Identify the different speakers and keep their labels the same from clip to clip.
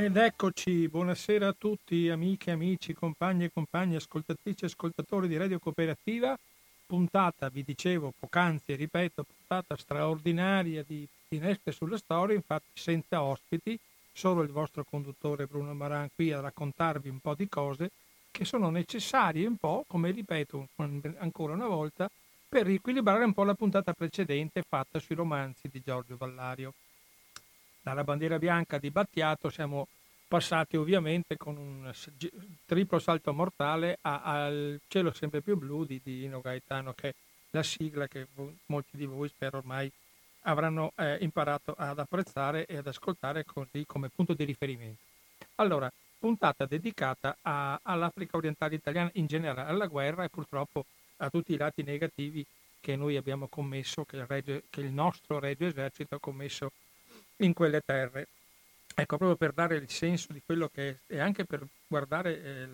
Speaker 1: Ed eccoci, buonasera a tutti, amiche, amici, compagni e compagni, ascoltatrici e ascoltatori di Radio Cooperativa. Puntata, vi dicevo poc'anzi, ripeto, puntata straordinaria di Finestre sulla Storia, infatti senza ospiti, solo il vostro conduttore Bruno Maran qui a raccontarvi un po' di cose che sono necessarie un po', come ripeto ancora una volta, per riequilibrare un po' la puntata precedente fatta sui romanzi di Giorgio Vallario. Dalla bandiera bianca di Battiato siamo passati ovviamente con un triplo salto mortale al cielo sempre più blu di Dino Gaetano, che è la sigla che molti di voi spero ormai avranno eh, imparato ad apprezzare e ad ascoltare così come punto di riferimento. Allora, puntata dedicata a, all'Africa orientale italiana in generale, alla guerra e purtroppo a tutti i lati negativi che noi abbiamo commesso, che il, regio, che il nostro regio esercito ha commesso in quelle terre. Ecco, proprio per dare il senso di quello che è e anche per guardare eh,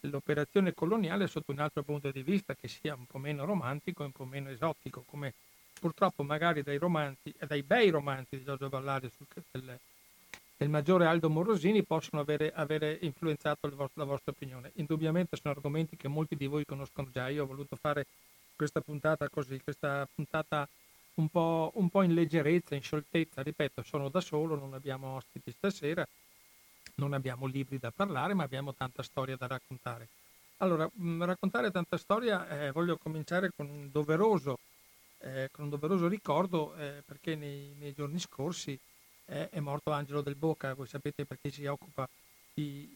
Speaker 1: l'operazione coloniale sotto un altro punto di vista che sia un po' meno romantico e un po' meno esotico, come purtroppo magari dai romanzi, dai bei romanzi di Giorgio Ballari del, del maggiore Aldo Morosini possono avere, avere influenzato vostro, la vostra opinione. Indubbiamente sono argomenti che molti di voi conoscono già, io ho voluto fare questa puntata così, questa puntata un po', un po', in leggerezza, in scioltezza, ripeto, sono da solo, non abbiamo ospiti stasera, non abbiamo libri da parlare, ma abbiamo tanta storia da raccontare. Allora, mh, mm, raccontare tanta storia, eh, voglio cominciare con un doveroso, eh, con un doveroso ricordo, eh, perché nei, nei, giorni scorsi eh, è morto Angelo del Bocca, voi sapete perché si occupa di,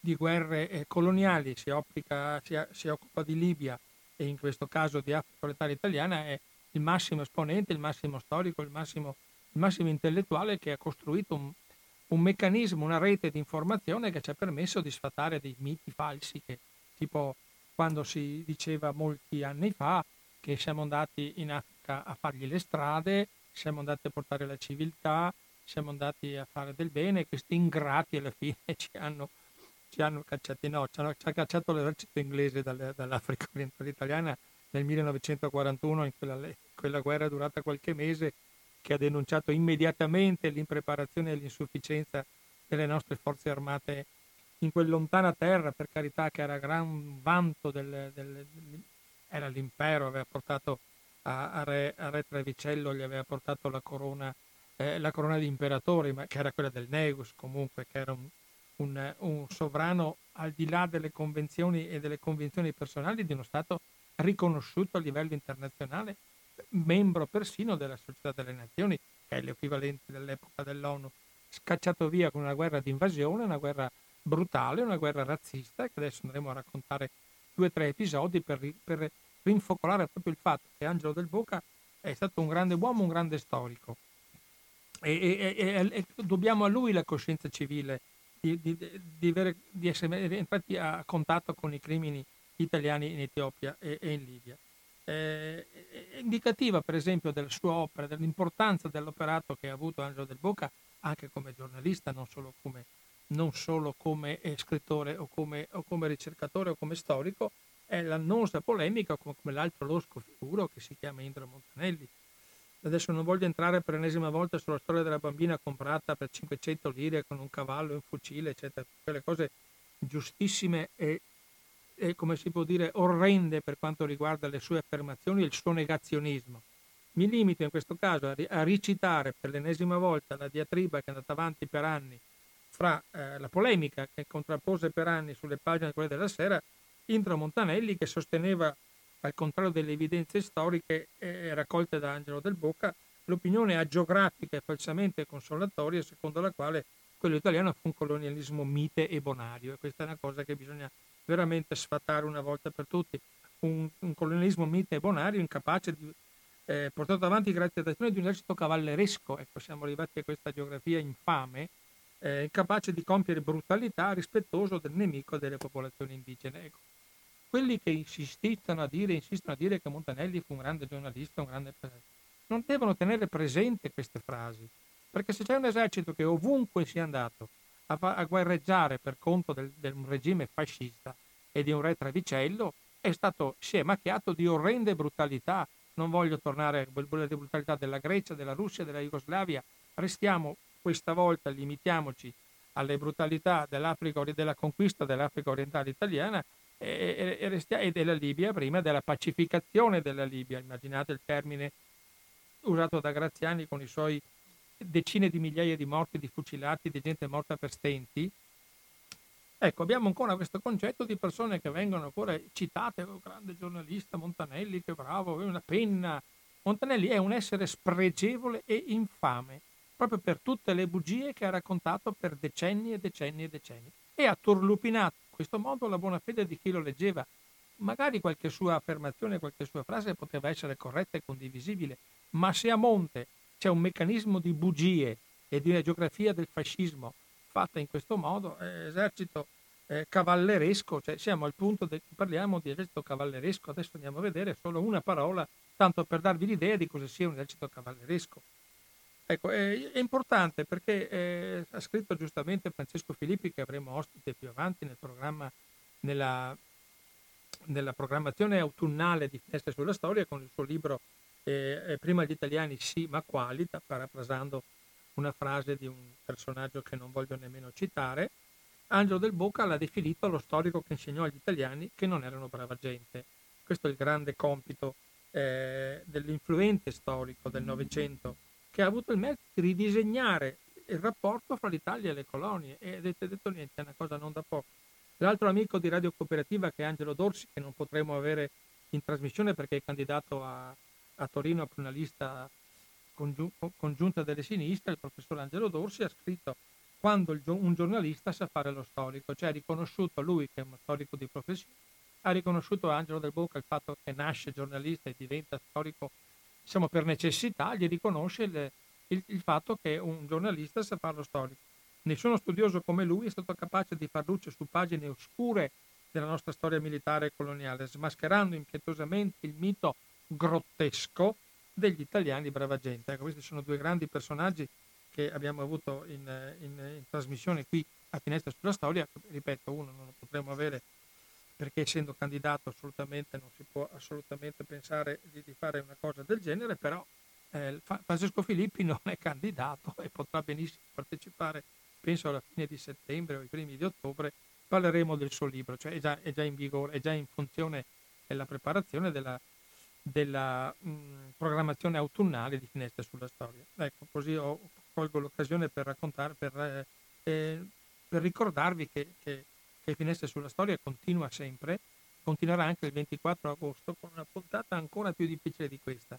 Speaker 1: di guerre eh, coloniali, si, opplica, si, si, occupa di Libia e in questo caso di Africa orientale italiana, è il massimo esponente, il massimo storico, il massimo, il massimo intellettuale che ha costruito un, un, meccanismo, una rete di informazione che ci ha permesso di sfatare dei miti falsi che tipo quando si diceva molti anni fa che siamo andati in Africa a fargli le strade, siamo andati a portare la civiltà, siamo andati a fare del bene questi ingrati alla fine ci hanno, ci hanno cacciati, no, ci, hanno, ci ha cacciato l'esercito inglese dall'Africa orientale italiana nel 1941 in quella, quella guerra durata qualche mese che ha denunciato immediatamente l'impreparazione e l'insufficienza delle nostre forze armate in quella lontana terra, per carità, che era gran vanto del, del, era l'impero, aveva portato a, a, re, a, re, Trevicello, gli aveva portato la corona, eh, la corona di imperatori, ma che era quella del Negus comunque, che era un, un, un sovrano al di là delle convenzioni e delle convenzioni personali di uno Stato riconosciuto a livello internazionale, membro persino della Società delle Nazioni, che è l'equivalente dell'epoca dell'ONU, scacciato via con una guerra di invasione, una guerra brutale, una guerra razzista, che adesso andremo a raccontare due o tre episodi per, per rinfocolare proprio il fatto che Angelo del Boca è stato un grande uomo, un grande storico. E, e, e, e dobbiamo a lui la coscienza civile di, di, di, avere, di essere entrati a contatto con i crimini italiani in Etiopia e, e in Libia. Eh, indicativa per esempio della sua opera, dell'importanza dell'operato che ha avuto Angelo del Boca anche come giornalista, non solo come, non solo come eh, scrittore o come, o come, ricercatore o come storico, è l'annosa polemica come, come l'altro losco figuro che si chiama Indra Montanelli. Adesso non voglio entrare per l'ennesima volta sulla storia della bambina comprata per 500 lire con un cavallo e un fucile, eccetera, quelle cose giustissime e eh, come si può dire, orrende per quanto riguarda le sue affermazioni e il suo negazionismo. Mi limito in questo caso a, a ricitare per l'ennesima volta la diatriba che è andata avanti per anni fra eh, la polemica che contrappose per anni sulle pagine di quelle della sera Indro Montanelli che sosteneva, al contrario delle evidenze storiche eh, raccolte da Angelo del Bocca, l'opinione agiografica e falsamente consolatoria secondo la quale quello italiano fu un colonialismo mite e bonario e questa è una cosa che bisogna veramente sfatare una volta per tutti un, un colonialismo mite e bonario incapace di eh, portato avanti grazie all'azione di un esercito cavalleresco, ecco siamo arrivati a questa geografia infame, eh, incapace di compiere brutalità rispettoso del nemico delle popolazioni indigene. Ecco. Quelli che insistono a dire, insistono a dire che Montanelli fu un grande giornalista, un grande non devono tenere presente queste frasi, perché se c'è un esercito che ovunque sia andato a, a guerreggiare per conto del, del regime fascista e di un re Trevicello, è stato, si è macchiato di orrende brutalità. Non voglio tornare alle brutalità della Grecia, della Russia, della Jugoslavia. Restiamo questa volta limitiamoci alle brutalità dell'Africa, della conquista dell'Africa orientale italiana e, e, e, della Libia prima della pacificazione della Libia. Immaginate il termine usato da Graziani con i suoi decine di migliaia di morti, di fucilati, di gente morta per stenti. Ecco, abbiamo ancora questo concetto di persone che vengono ancora citate, oh, grande giornalista Montanelli, che bravo, una penna. Montanelli è un essere spregevole e infame, proprio per tutte le bugie che ha raccontato per decenni e decenni e decenni. E ha turlupinato in questo modo la buona fede di chi lo leggeva. Magari qualche sua affermazione, qualche sua frase poteva essere corretta e condivisibile, ma se a monte c'è un meccanismo di bugie e di una geografia del fascismo fatta in questo modo, eh, esercito eh, cavalleresco, cioè siamo al punto che parliamo di esercito cavalleresco, adesso andiamo a vedere solo una parola, tanto per darvi l'idea di cosa sia un esercito cavalleresco. Ecco, è, è importante perché eh, ha scritto giustamente Francesco Filippi che avremo ospite più avanti nel programma, nella, nella programmazione autunnale di Finestre sulla Storia con il suo libro eh, Prima gli italiani sì, ma quali, parafrasando una frase di un personaggio che non voglio nemmeno citare, Angelo del Bocca l'ha definito lo storico che insegnò agli italiani che non erano brava gente. Questo è il grande compito eh, dell'influente storico del Novecento, che ha avuto il merito di ridisegnare il rapporto fra l'Italia e le colonie e avete detto niente, è una cosa non da poco. L'altro amico di Radio Cooperativa che è Angelo Dorsi, che non potremo avere in trasmissione perché è candidato a, a Torino per una lista congiunta delle sinistre, il professor Angelo Dorsi ha scritto quando un giornalista sa fare lo storico, cioè ha riconosciuto lui che è uno storico di professione, ha riconosciuto Angelo Del Bocca il fatto che nasce giornalista e diventa storico diciamo, per necessità, gli riconosce il, il, il fatto che un giornalista sa fare lo storico. Nessuno studioso come lui è stato capace di far luce su pagine oscure della nostra storia militare e coloniale, smascherando impietosamente il mito grottesco degli italiani brava gente. Ecco, questi sono due grandi personaggi che abbiamo avuto in, in, in, trasmissione qui a Finestra sulla Storia. Ripeto, uno non lo potremo avere perché essendo candidato assolutamente non si può assolutamente pensare di, di fare una cosa del genere, però eh, Francesco Filippi non è candidato e potrà benissimo partecipare, penso alla fine di settembre o i primi di ottobre, parleremo del suo libro, cioè è già, è già in vigore, è già in funzione della preparazione della della mh, programmazione autunnale di Finestre sulla Storia. Ecco, così ho, colgo l'occasione per raccontare, per, eh, eh, per ricordarvi che, che, che, Finestre sulla Storia continua sempre, continuerà anche il 24 agosto con una puntata ancora più difficile di questa,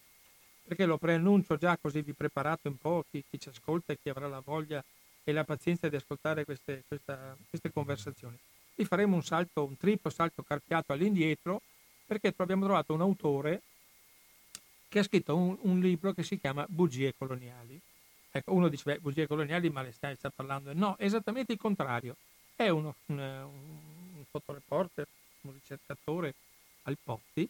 Speaker 1: perché lo preannuncio già così vi preparate un po' chi, chi ci ascolta e chi avrà la voglia e la pazienza di ascoltare queste, questa, queste conversazioni. Vi faremo un salto, un triplo salto carpiato all'indietro, perché abbiamo trovato un autore che ha scritto un, un, libro che si chiama Bugie coloniali. Ecco, uno dice, beh, bugie coloniali, ma le stai sta parlando. No, esattamente il contrario. È uno, un, un fotoreporter, un ricercatore al Potti,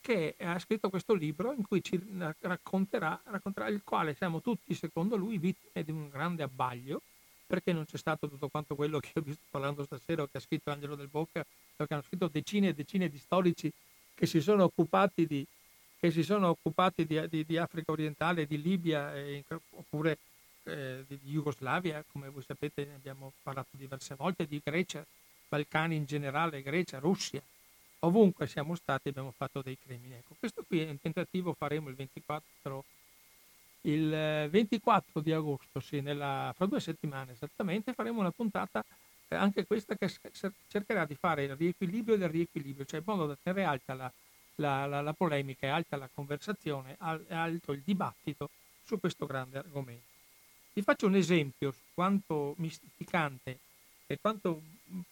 Speaker 1: che ha scritto questo libro in cui ci racconterà, racconterà il quale siamo tutti, secondo lui, vittime di un grande abbaglio, perché non c'è stato tutto quanto quello che ho visto parlando stasera o che ha scritto Angelo del Bocca, perché hanno scritto decine e decine di storici che si sono occupati di, che si sono occupati di, di, di Africa orientale, di Libia eh, oppure eh, di, Jugoslavia, come voi sapete ne abbiamo parlato diverse volte, di Grecia, Balcani in generale, Grecia, Russia. Ovunque siamo stati abbiamo fatto dei crimini. Ecco, questo qui è un tentativo, faremo il 24, il 24 di agosto, sì, nella, fra due settimane esattamente, faremo una puntata eh, anche questa che cercherà di fare il riequilibrio del riequilibrio, cioè in modo da tenere alta la, la, la, la polemica, è alta la conversazione, è alto il dibattito su questo grande argomento. Vi faccio un esempio su quanto mistificante e quanto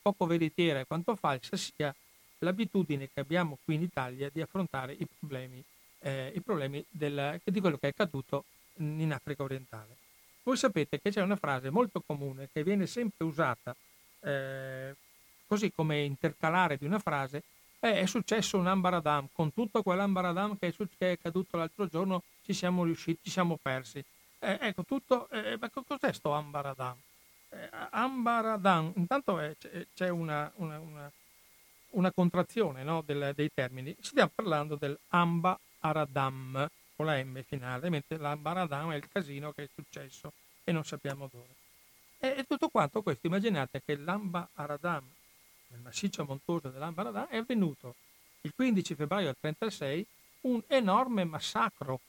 Speaker 1: poco veritiera e quanto falsa sia l'abitudine che abbiamo qui in Italia di affrontare i problemi, eh, i problemi del, di quello che è accaduto in Africa orientale. Voi sapete che c'è una frase molto comune che viene sempre usata eh, così come intercalare di una frase eh, è successo un ambaradam, con tutto quell'ambaradam che che è caduto l'altro giorno ci siamo riusciti, ci siamo persi. Eh, ecco, tutto, eh, ma cos'è sto ambaradam? Eh, ambaradam, intanto è, c'è una, una, una, una contrazione no, del, dei termini, stiamo parlando dell'amba aradam, con la M finale, mentre l'ambaradam è il casino che è successo e non sappiamo dove. E, e tutto quanto questo, immaginate che l'Amba Aradam, nel massiccio montuoso dell'Amba Aradam, è avvenuto il 15 febbraio del 1936 un enorme massacro,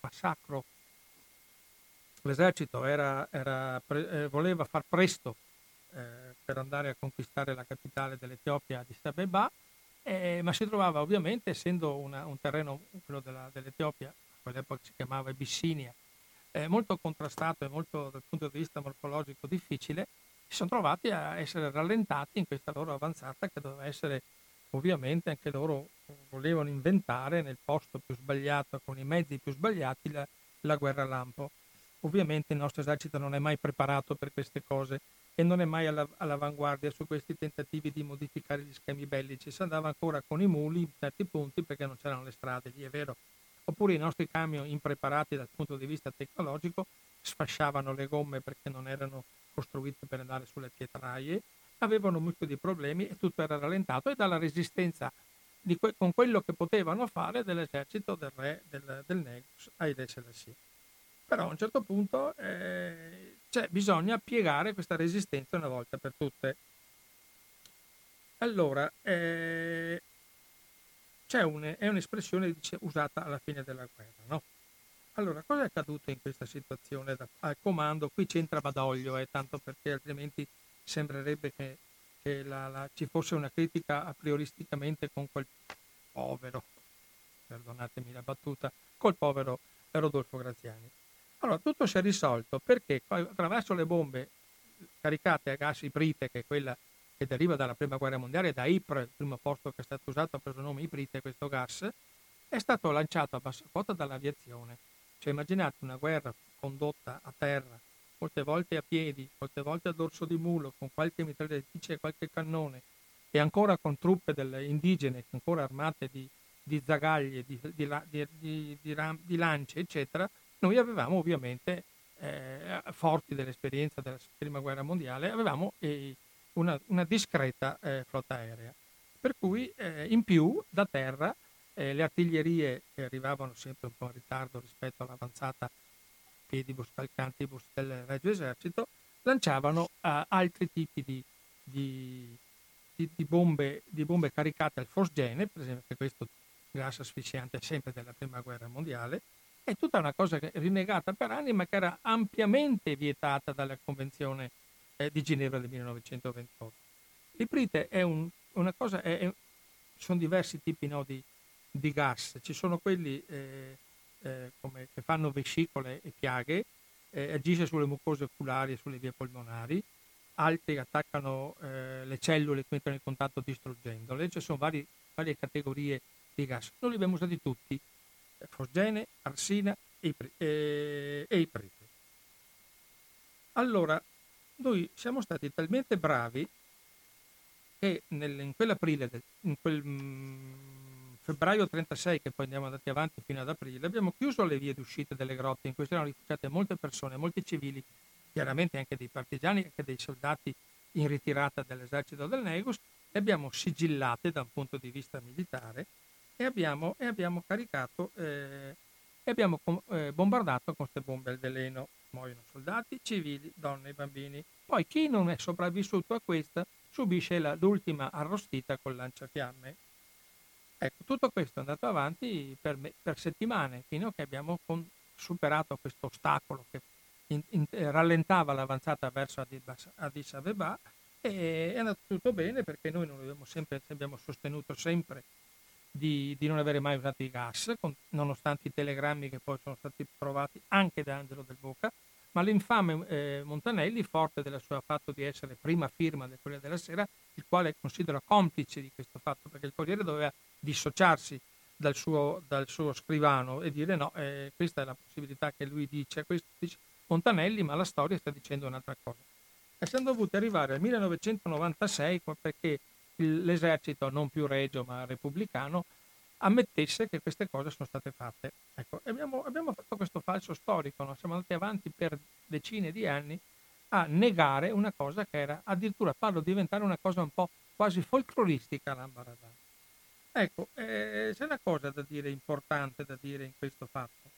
Speaker 1: massacro. L'esercito era, era, eh, voleva far presto eh, per andare a conquistare la capitale dell'Etiopia, Addis Abeba, eh, ma si trovava ovviamente, essendo una, un terreno, quello della, dell'Etiopia, a quell'epoca si chiamava Abissinia, eh, molto contrastato e molto dal punto di vista morfologico difficile, si sono trovati a essere rallentati in questa loro avanzata che doveva essere ovviamente anche loro volevano inventare nel posto più sbagliato, con i mezzi più sbagliati, la, la guerra lampo. Ovviamente il nostro esercito non è mai preparato per queste cose e non è mai alla, all'avanguardia su questi tentativi di modificare gli schemi bellici. Si andava ancora con i muli in certi punti perché non c'erano le strade, lì è vero. Oppure i nostri camion impreparati dal punto di vista tecnologico sfasciavano le gomme perché non erano costruite per andare sulle pietraie avevano molti di problemi e tutto era rallentato e dalla resistenza que- con quello che potevano fare dell'esercito del re del, del Negus Haile Selassie. Però a un certo punto eh, bisogna piegare questa resistenza una volta per tutte. Allora, eh, un, è un'espressione dice, usata alla fine della guerra, no? Allora, cosa è accaduto in questa situazione da, al comando? Qui c'entra Badoglio, eh, tanto perché altrimenti sembrerebbe che, che la, la, ci fosse una critica a prioristicamente con quel povero, perdonatemi la battuta, col povero Rodolfo Graziani. Allora, tutto si è risolto perché attraverso le bombe caricate a gas iprite, che è quella che deriva dalla prima guerra mondiale, da Ypres, il primo posto che è stato usato ha preso il nome iprite, questo gas, è stato lanciato a bassa quota dall'aviazione. Cioè immaginate una guerra condotta a terra molte volte a piedi, molte volte a dorso di mulo, con qualche mitragliatrice e qualche cannone, e ancora con truppe indigene ancora armate di, di zagaglie, di, di, di, lance, eccetera, noi avevamo ovviamente, eh, forti dell'esperienza della prima guerra mondiale, avevamo eh, una, una, discreta eh, flotta aerea. Per cui eh, in più da terra eh, le artiglierie che arrivavano sempre un po' in ritardo rispetto all'avanzata pedibus calcantibus del Regio Esercito, lanciavano uh, altri tipi di, di, di, di, bombe, di bombe caricate al fosgene, per esempio questo gas asfissiante sempre della prima guerra mondiale, è tutta una cosa rinnegata per anni ma che era ampiamente vietata dalla Convenzione eh, di Ginevra del 1928. L'iprite è un, una cosa, è, è, sono diversi tipi no, di, di, gas, ci sono quelli eh, eh, come, che fanno vescicole e piaghe, eh, agisce sulle mucose oculari e sulle vie polmonari, altri attaccano eh, le cellule che entrano in contatto distruggendole, ci sono vari, varie categorie di gas. Noi li abbiamo usati tutti, eh, fosgene, arsina e, eh, e iprite. Allora, noi siamo stati talmente bravi che nel, in quell'aprile, in quel mh, mm, febbraio 36, che poi andiamo andati avanti fino ad aprile, abbiamo chiuso le vie d'uscita delle grotte in cui si erano rifugiate molte persone, molti civili, chiaramente anche dei partigiani, anche dei soldati in ritirata dell'esercito del Negus, le abbiamo sigillate da un punto di vista militare e abbiamo, e abbiamo caricato eh, e abbiamo eh, bombardato con queste bombe al veleno. Muoiono soldati, civili, donne e bambini. Poi chi non è sopravvissuto a questa subisce la, l'ultima arrostita col lanciafiamme Ecco, tutto questo è andato avanti per, me, per settimane, fino a che abbiamo con, superato questo ostacolo che in, in, rallentava l'avanzata verso Addis Abeba e è andato tutto bene perché noi abbiamo, sempre, abbiamo sostenuto sempre di, di, non avere mai usato i gas, con, nonostante i telegrammi che poi sono stati provati anche da Angelo del Boca, ma l'infame eh, Montanelli, forte del suo fatto di essere prima firma del Corriere della Sera, il quale considero complice di questo fatto, perché il Corriere doveva dissociarsi dal suo, dal suo scrivano e dire no, eh, questa è la possibilità che lui dice, questo dice Montanelli, ma la storia sta dicendo un'altra cosa. E siamo dovuti arrivare al 1996 perché l'esercito, non più regio ma repubblicano, ammettesse che queste cose sono state fatte. Ecco, abbiamo, abbiamo, fatto questo falso storico, no? siamo andati avanti per decine di anni a negare una cosa che era addirittura farlo diventare una cosa un po' quasi folcloristica l'Ambaradan. Ecco, eh, c'è una cosa da dire importante da dire in questo fatto.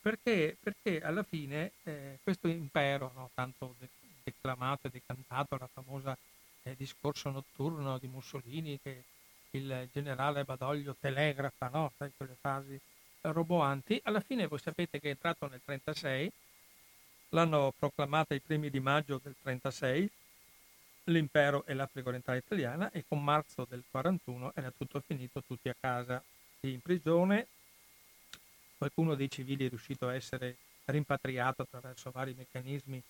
Speaker 1: perché, perché alla fine eh, questo impero, no, tanto declamato e decantato, la famosa eh, discorso notturno di Mussolini che il generale Badoglio telegrafa, no? Sai, quelle fasi roboanti, alla fine voi sapete che è entrato nel 1936, l'hanno proclamata i primi di maggio del 1936, l'impero e l'Africa orientale italiana e con marzo del 1941 era tutto finito, tutti a casa, in prigione, qualcuno dei civili è riuscito a essere rimpatriato attraverso vari meccanismi,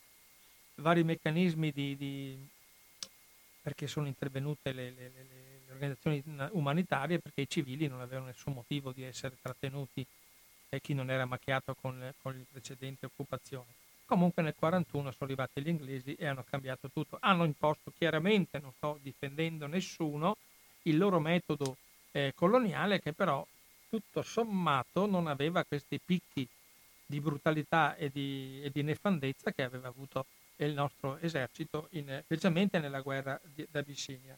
Speaker 1: vari meccanismi di, di perché sono intervenute le, le, le, le, organizzazioni umanitarie perché i civili non avevano nessun motivo di essere trattenuti e chi non era macchiato con, con le precedenti occupazioni. Comunque nel 1941 sono arrivati gli inglesi e hanno cambiato tutto. Hanno imposto chiaramente, non sto difendendo nessuno, il loro metodo eh, coloniale che però tutto sommato non aveva questi picchi di brutalità e di, e di nefandezza che aveva avuto il nostro esercito, in, specialmente nella guerra d'Abissinia.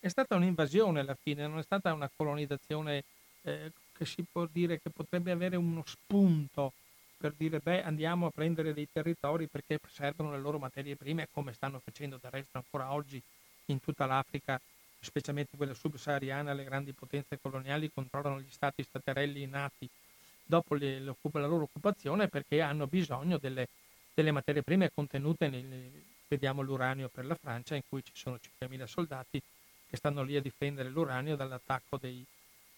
Speaker 1: È stata un'invasione alla fine, non è stata una colonizzazione eh, che si può dire che potrebbe avere uno spunto per dire beh andiamo a prendere dei territori perché servono le loro materie prime come stanno facendo del resto ancora oggi in tutta l'Africa, specialmente quella subsahariana, le grandi potenze coloniali controllano gli stati staterelli nati dopo le, le, la loro occupazione perché hanno bisogno delle delle materie prime contenute nel, vediamo l'uranio per la Francia in cui ci sono 5.000 soldati che stanno lì a difendere l'uranio dall'attacco dei,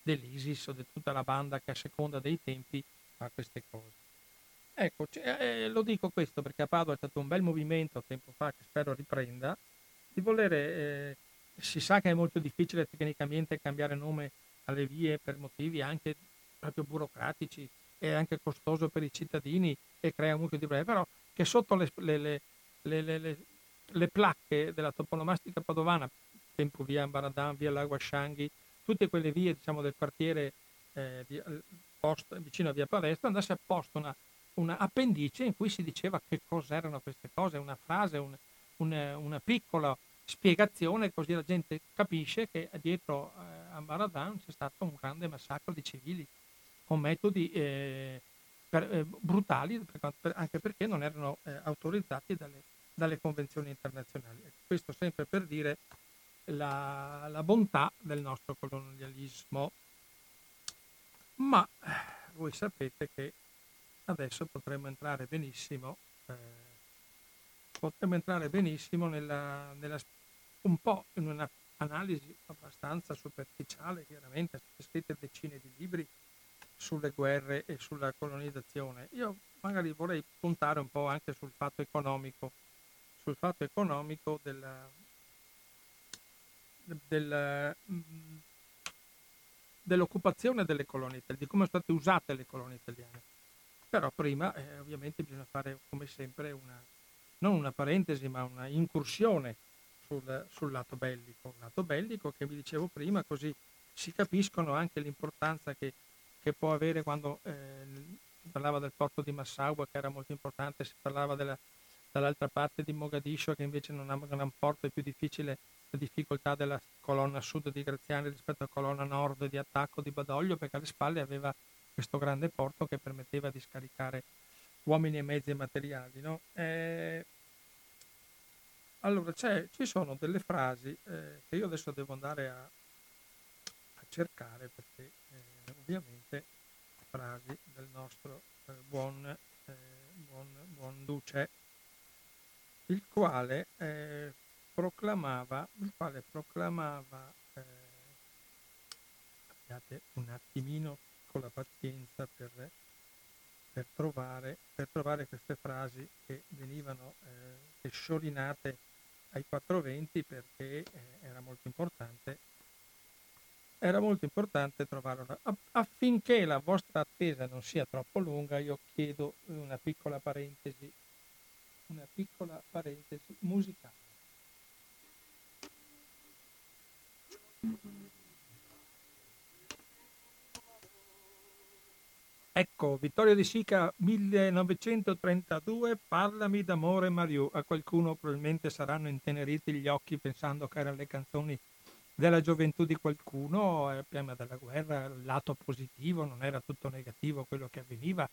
Speaker 1: dell'ISIS o di tutta la banda che a seconda dei tempi fa queste cose. Ecco, eh, lo dico questo perché a Padova è stato un bel movimento tempo fa che spero riprenda, di volere, eh, si sa che è molto difficile tecnicamente cambiare nome alle vie per motivi anche proprio burocratici e anche costoso per i cittadini e crea molto di problemi, però che sotto le, le, le, le placche della toponomastica padovana, tempo via Ambaradan, via Lago Ascianghi, tutte quelle vie diciamo, del quartiere eh, via, post, vicino a via Palestra, andasse a posto una, una, appendice in cui si diceva che cos'erano queste cose, una frase, un, un, una piccola spiegazione, così la gente capisce che dietro eh, a Baradan c'è stato un grande massacro di civili con metodi eh, per, eh, brutali, anche perché non erano eh, autorizzati dalle, dalle, convenzioni internazionali. Questo sempre per dire la, la bontà del nostro colonialismo. Ma eh, voi sapete che adesso potremmo entrare benissimo, eh, potremmo entrare benissimo nella, nella, un po' in un'analisi abbastanza superficiale, chiaramente, sono scritte decine di libri sulle guerre e sulla colonizzazione. Io magari vorrei puntare un po' anche sul fatto economico, sul fatto economico della, del, mm, dell'occupazione delle colonie italiane, di come sono state usate le colonie italiane. Però prima eh, ovviamente bisogna fare come sempre una, non una parentesi, ma una incursione sul, sul lato bellico. Un lato bellico che vi dicevo prima, così si capiscono anche l'importanza che che può avere quando eh, si parlava del porto di Massaua che era molto importante, si parlava della, dall'altra parte di Mogadiscio che invece non ha un gran porto, è più difficile la difficoltà della colonna sud di Graziani rispetto alla colonna nord di attacco di Badoglio perché alle spalle aveva questo grande porto che permetteva di scaricare uomini e mezzi e materiali. No? Eh, allora ci sono delle frasi eh, che io adesso devo andare a, a cercare perché eh, ovviamente frasi del nostro eh, buon, eh, buon, buon, Duce, il quale eh, proclamava, il quale proclamava un attimino con la pazienza per, per, trovare, per trovare queste frasi che venivano eh, sciorinate ai 420 perché eh, era molto importante era molto importante trovare una... Affinché la vostra attesa non sia troppo lunga, io chiedo una piccola parentesi, una piccola parentesi musicale. Ecco, Vittorio di Sica 1932, Parlami d'amore Mariù. A qualcuno probabilmente saranno inteneriti gli occhi pensando che erano le canzoni della gioventù di qualcuno, eh, prima della guerra, il lato positivo, non era tutto negativo quello che avveniva.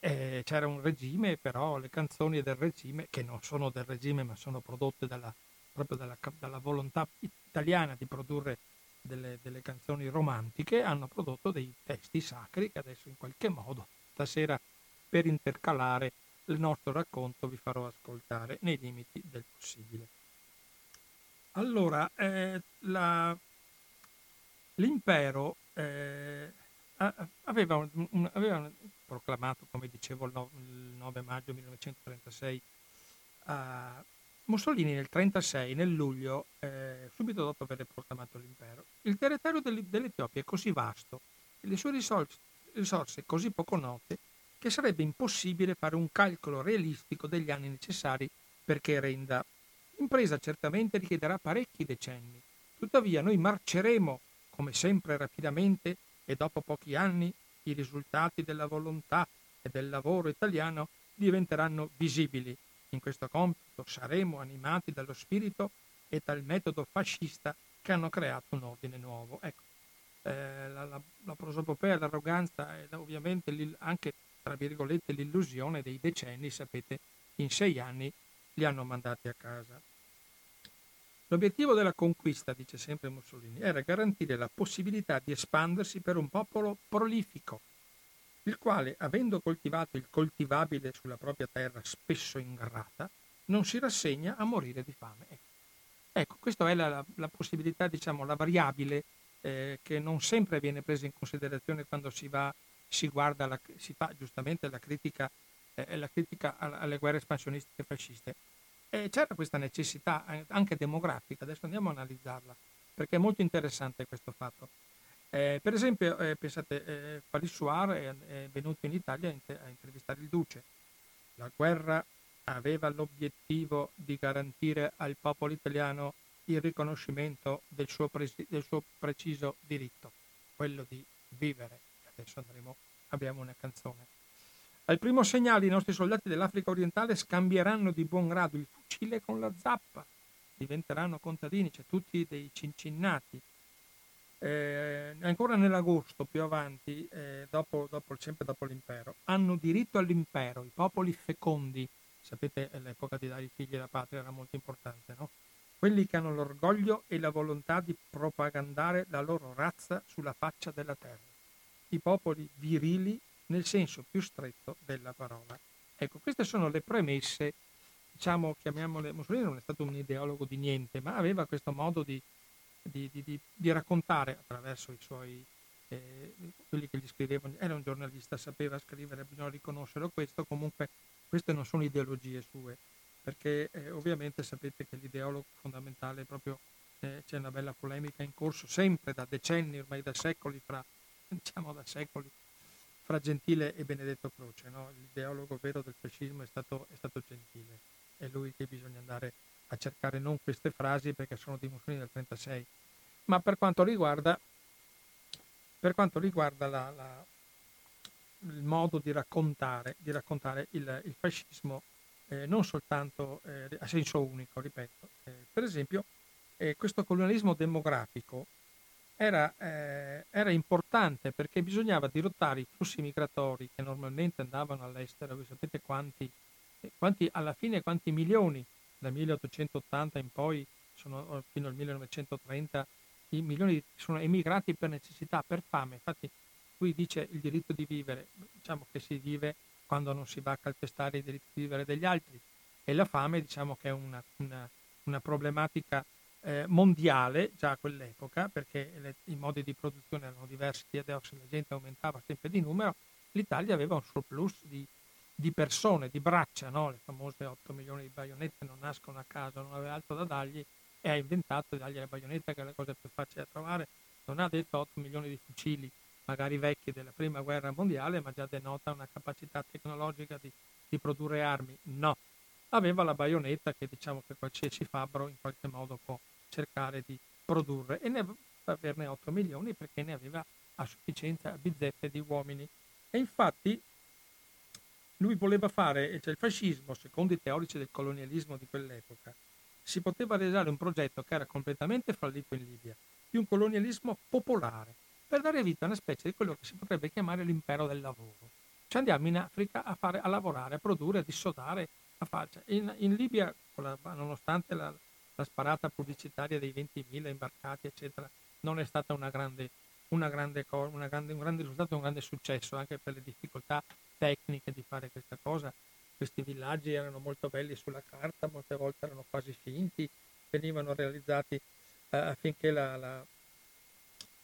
Speaker 1: eh, c'era un regime, però le canzoni del regime, che non sono del regime ma sono prodotte dalla, proprio dalla, dalla volontà italiana di produrre delle, delle, canzoni romantiche, hanno prodotto dei testi sacri che adesso in qualche modo stasera per intercalare il nostro racconto vi farò ascoltare nei limiti del possibile. Allora, eh, la, l'impero eh, aveva, un, aveva, proclamato, come dicevo, il 9 maggio 1936 a Mussolini nel 1936, nel luglio, eh, subito dopo aver proclamato l'impero. Il territorio dell'Etiopia è così vasto e le sue risorse, risorse così poco note che sarebbe impossibile fare un calcolo realistico degli anni necessari perché renda. L'impresa certamente richiederà parecchi decenni, tuttavia noi marceremo, come sempre rapidamente, e dopo pochi anni i risultati della volontà e del lavoro italiano diventeranno visibili. In questo compito saremo animati dallo spirito e dal metodo fascista che hanno creato un ordine nuovo. Ecco, eh, la, la, la, prosopopea, l'arroganza e ovviamente anche, tra virgolette, l'illusione dei decenni, sapete, in sei anni li hanno mandati a casa. L'obiettivo della conquista, dice sempre Mussolini, era garantire la possibilità di espandersi per un popolo prolifico, il quale, avendo coltivato il coltivabile sulla propria terra spesso ingrata, non si rassegna a morire di fame. Ecco, ecco questa è la, la, possibilità, diciamo, la variabile eh, che non sempre viene presa in considerazione quando si va, si la, si fa giustamente la critica, eh, la critica alle guerre espansionistiche fasciste. E c'era questa necessità anche demografica, adesso andiamo a analizzarla, perché è molto interessante questo fatto. Eh, per esempio, eh, pensate, eh, Palissoir è, è, venuto in Italia a, inter- a intervistare il Duce. La guerra aveva l'obiettivo di garantire al popolo italiano il riconoscimento del suo, presi- del suo preciso diritto, quello di vivere. Adesso andremo, abbiamo una canzone. Al primo segnale i nostri soldati dell'Africa orientale scambieranno di buon grado il fucile con la zappa, diventeranno contadini, cioè tutti dei cincinnati. Eh, ancora nell'agosto, più avanti, eh, dopo, dopo, sempre dopo l'impero, hanno diritto all'impero, i popoli fecondi, sapete l'epoca di dare i figli alla patria era molto importante, no? Quelli che hanno l'orgoglio e la volontà di propagandare la loro razza sulla faccia della terra. I popoli virili nel senso più stretto della parola. Ecco, queste sono le premesse, diciamo, chiamiamole, Mussolini non è stato un ideologo di niente, ma aveva questo modo di, di, di, di raccontare attraverso i suoi, eh, quelli che gli scrivevano, era un giornalista, sapeva scrivere, bisogna riconoscerlo questo, comunque queste non sono ideologie sue, perché eh, ovviamente sapete che l'ideologo fondamentale è proprio, eh, c'è una bella polemica in corso sempre da decenni, ormai da secoli, fra, diciamo da secoli, fra Gentile e Benedetto Croce. No? L'ideologo vero del fascismo è stato, è stato Gentile. È lui che bisogna andare a cercare non queste frasi perché sono di Mussolini del 36, ma per quanto riguarda, per quanto riguarda la, la, il modo di raccontare, di raccontare il, il fascismo eh, non soltanto eh, a senso unico, ripeto. Eh, per esempio, eh, questo colonialismo demografico era, eh, era, importante perché bisognava dirottare i flussi migratori che normalmente andavano all'estero, voi sapete quanti, eh, quanti alla fine quanti milioni dal 1880 in poi sono, eh, fino al 1930 i milioni sono emigrati per necessità, per fame. Infatti qui dice il diritto di vivere, diciamo che si vive quando non si va a calpestare i diritti di vivere degli altri. E la fame diciamo che è una, una, una problematica eh, mondiale già a quell'epoca, perché le, i modi di produzione erano diversi e adesso la gente aumentava sempre di numero, l'Italia aveva un surplus di, di persone, di braccia, no? le famose 8 milioni di baionette non nascono a caso, non aveva altro da dargli e ha inventato di dargli la baionetta che è la cosa più facile da trovare, non ha detto 8 milioni di fucili, magari vecchi della prima guerra mondiale, ma già denota una capacità tecnologica di, di produrre armi, no, aveva la baionetta che diciamo che qualsiasi fabbro in qualche modo può cercare di produrre e ne averne 8 milioni perché ne aveva a sufficienza bizzeffe di uomini. E infatti lui voleva fare, cioè il fascismo, secondo i teorici del colonialismo di quell'epoca, si poteva realizzare un progetto che era completamente fallito in Libia, di un colonialismo popolare, per dare vita a una specie di quello che si potrebbe chiamare l'impero del lavoro. ci andiamo in Africa a, fare, a lavorare, a produrre, a dissodare. A fare. Cioè, in, in, Libia, la, nonostante la, la, sparata pubblicitaria dei 20.000 imbarcati, eccetera, non è stata una grande, una grande, una grande, un grande risultato, un grande successo anche per le difficoltà tecniche di fare questa cosa. Questi villaggi erano molto belli sulla carta, molte volte erano quasi finti, venivano realizzati eh, affinché la, la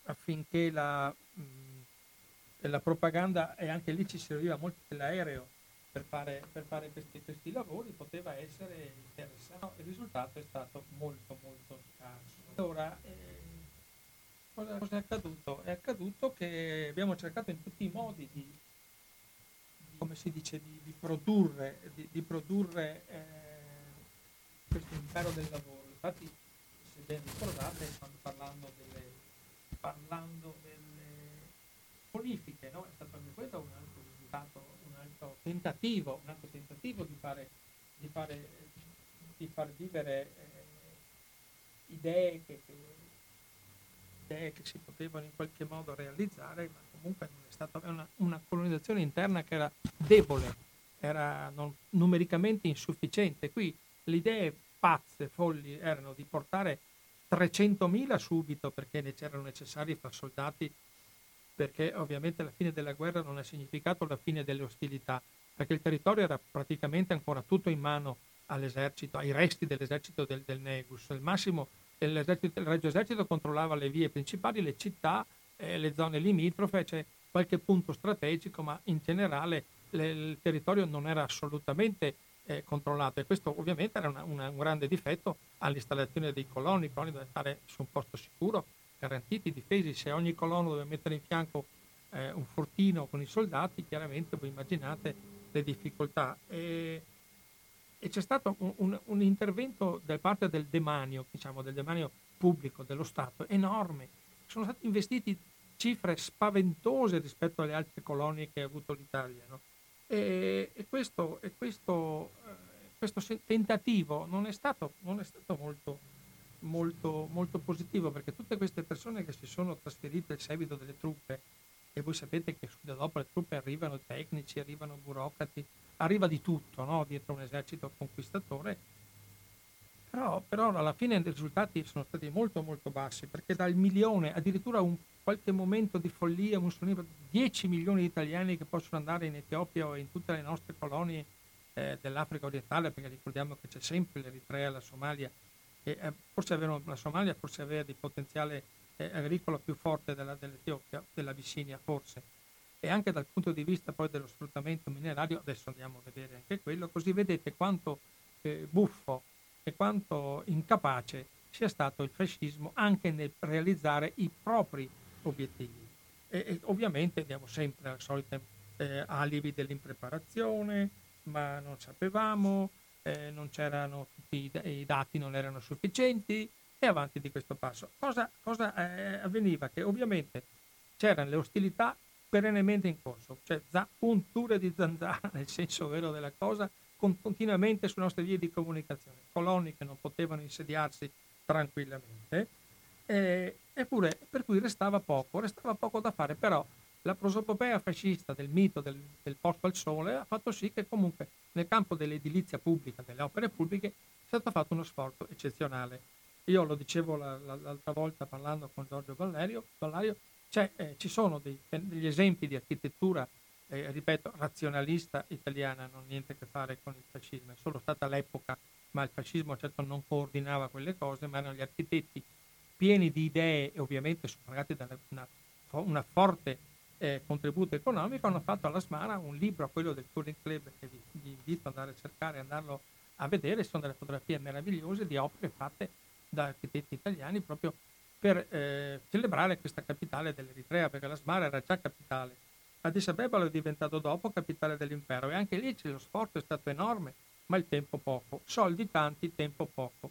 Speaker 1: affinché la, mh, la, propaganda, e anche lì ci serviva molto dell'aereo per fare, per fare questi, questi, lavori, poteva essere interessante. Il risultato è stato molto molto scarso. Allora, eh, cosa, è accaduto? È accaduto che abbiamo cercato in tutti i modi di, di come si dice, di, di produrre, di, produrre eh, questo impero del lavoro. Infatti, se ben ricordate, quando parlando delle parlando delle bonifiche, no? è stato anche questo un altro risultato, un altro tentativo, un altro tentativo di fare, di fare, di far vivere eh, idee, che, che, idee che si potevano in qualche modo realizzare, ma comunque è stata una, una colonizzazione interna che era debole, era non, numericamente insufficiente. Qui le idee pazze, folli, erano di portare 300.000 subito perché ne c'erano necessari far soldati, perché ovviamente la fine della guerra non ha significato la fine delle ostilità, perché il territorio era praticamente ancora tutto in mano all'esercito, ai resti dell'esercito del, del Negus. Al massimo il Regio Esercito controllava le vie principali, le città, eh, le zone limitrofe, c'è qualche punto strategico, ma in generale le, il territorio non era assolutamente eh, controllato e questo ovviamente era una, una, un grande difetto all'installazione dei coloni, i coloni dovevano stare su un posto sicuro, garantiti, difesi, se ogni colono deve mettere in fianco eh, un fortino con i soldati, chiaramente voi immaginate le difficoltà. E, e c'è stato un, un, un, intervento da parte del demanio, diciamo del demanio pubblico, dello Stato, enorme. Sono stati investiti cifre spaventose rispetto alle altre colonie che ha avuto l'Italia. No? E, e, questo, e questo, eh, questo, tentativo non è stato, non è stato molto, molto, molto, positivo perché tutte queste persone che si sono trasferite al seguito delle truppe, e voi sapete che subito dopo le truppe arrivano tecnici, arrivano burocrati, arriva di tutto no? dietro un esercito conquistatore, però, però, alla fine i risultati sono stati molto molto bassi perché dal milione addirittura un qualche momento di follia Mussolini 10 milioni di italiani che possono andare in Etiopia o in tutte le nostre colonie eh, dell'Africa orientale perché ricordiamo che c'è sempre l'Eritrea, la Somalia e eh, forse avevano, la Somalia forse aveva di potenziale eh, agricolo più forte della, dell'Etiopia, dell'Abissinia forse e anche dal punto di vista poi dello sfruttamento minerario adesso andiamo a vedere anche quello così vedete quanto eh, buffo e quanto incapace sia stato il fascismo anche nel realizzare i propri obiettivi. E, e ovviamente abbiamo sempre le solite eh, alibi dell'impreparazione, ma non sapevamo, eh, non c'erano tutti i, i, dati non erano sufficienti e avanti di questo passo. Cosa, cosa eh, avveniva? Che ovviamente c'erano le ostilità perennemente in corso, cioè punture di zanzara nel senso vero della cosa, con, continuamente sulle nostre vie di comunicazione, coloni che non potevano insediarsi tranquillamente, eh, eppure per cui restava poco, restava poco da fare, però la prosopopea fascista del mito del, del, posto al sole ha fatto sì che comunque nel campo dell'edilizia pubblica, delle opere pubbliche, sia stato fatto uno sforzo eccezionale. Io lo dicevo la, la, l'altra volta parlando con Giorgio Vallerio, Vallario, cioè, eh, ci sono dei, degli esempi di architettura, eh, ripeto, razionalista italiana, non niente a che fare con il fascismo, è solo stata l'epoca, ma il fascismo certo non coordinava quelle cose, ma erano gli architetti pieni di idee e ovviamente suffragati da una, una forte eh, contributo economico, hanno fatto alla Smara un libro, quello del Touring Club, che vi, vi invito ad andare a cercare e andarlo a vedere, sono delle fotografie meravigliose di opere fatte da architetti italiani proprio per eh, celebrare questa capitale dell'Eritrea, perché la Smara era già capitale. Addis Abeba lo è diventato dopo capitale dell'impero e anche lì lo sforzo è stato enorme, ma il tempo poco. Soldi tanti, tempo poco.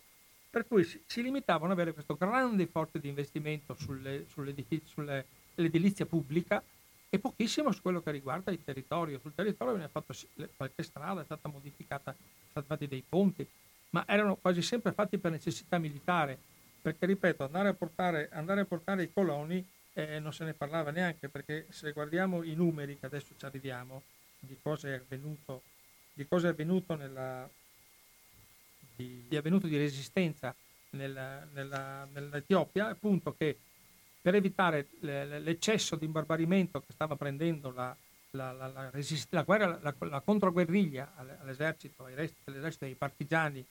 Speaker 1: Per cui si, si limitavano ad avere questo grande forte di investimento sulle, sull'edilizia pubblica e pochissimo su quello che riguarda il territorio. Sul territorio viene fatto qualche strada, è stata modificata, sono stati fatti dei ponti, ma erano quasi sempre fatti per necessità militare perché ripeto, andare a portare, andare a portare i coloni eh, non se ne parlava neanche, perché se guardiamo i numeri, che adesso ci arriviamo, di cosa è avvenuto, di cosa è avvenuto nella, di, di, avvenuto di resistenza nella, nella, nell'Etiopia, appunto che per evitare l'eccesso di imbarbarimento che stava prendendo la, la, la, la, resist- la, guerra, la, la controguerriglia all'esercito, ai resti dell'esercito dei partigiani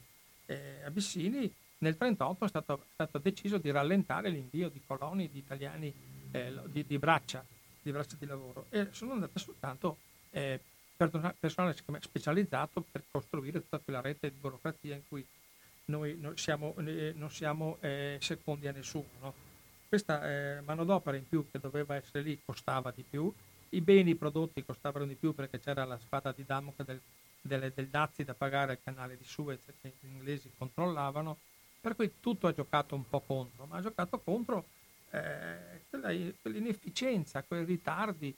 Speaker 1: eh, abissini, nel 1938 è stato, stato, deciso di rallentare l'invio di coloni di italiani eh, di, di, braccia, di braccia di lavoro e sono andate soltanto eh, personale specializzato per costruire tutta quella rete di burocrazia in cui noi non siamo, eh, non siamo eh, secondi a nessuno. No? Questa eh, manodopera in più che doveva essere lì costava di più, i beni prodotti costavano di più perché c'era la spada di Damocle del, del, del Dazi da pagare al canale di Suez che gli inglesi controllavano, per cui tutto ha giocato un po' contro, ma ha giocato contro eh, quella, quell'inefficienza, quei ritardi,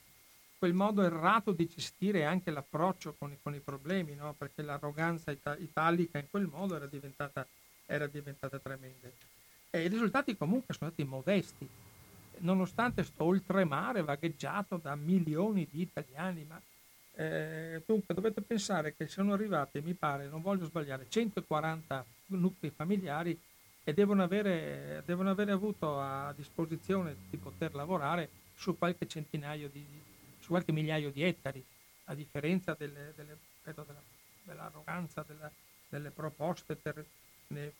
Speaker 1: quel modo errato di gestire anche l'approccio con, con i problemi, no? perché l'arroganza ita- italica in quel modo era diventata, era diventata tremenda. E i risultati comunque sono stati modesti, nonostante sto oltremare vagheggiato da milioni di italiani, ma eh, dunque dovete pensare che sono arrivati, mi pare, non voglio sbagliare, 140 nuclei familiari e devono avere, devono avere avuto a disposizione di poter lavorare su qualche centinaio di, su qualche migliaio di ettari, a differenza delle, delle, della, dell'arroganza della, delle proposte per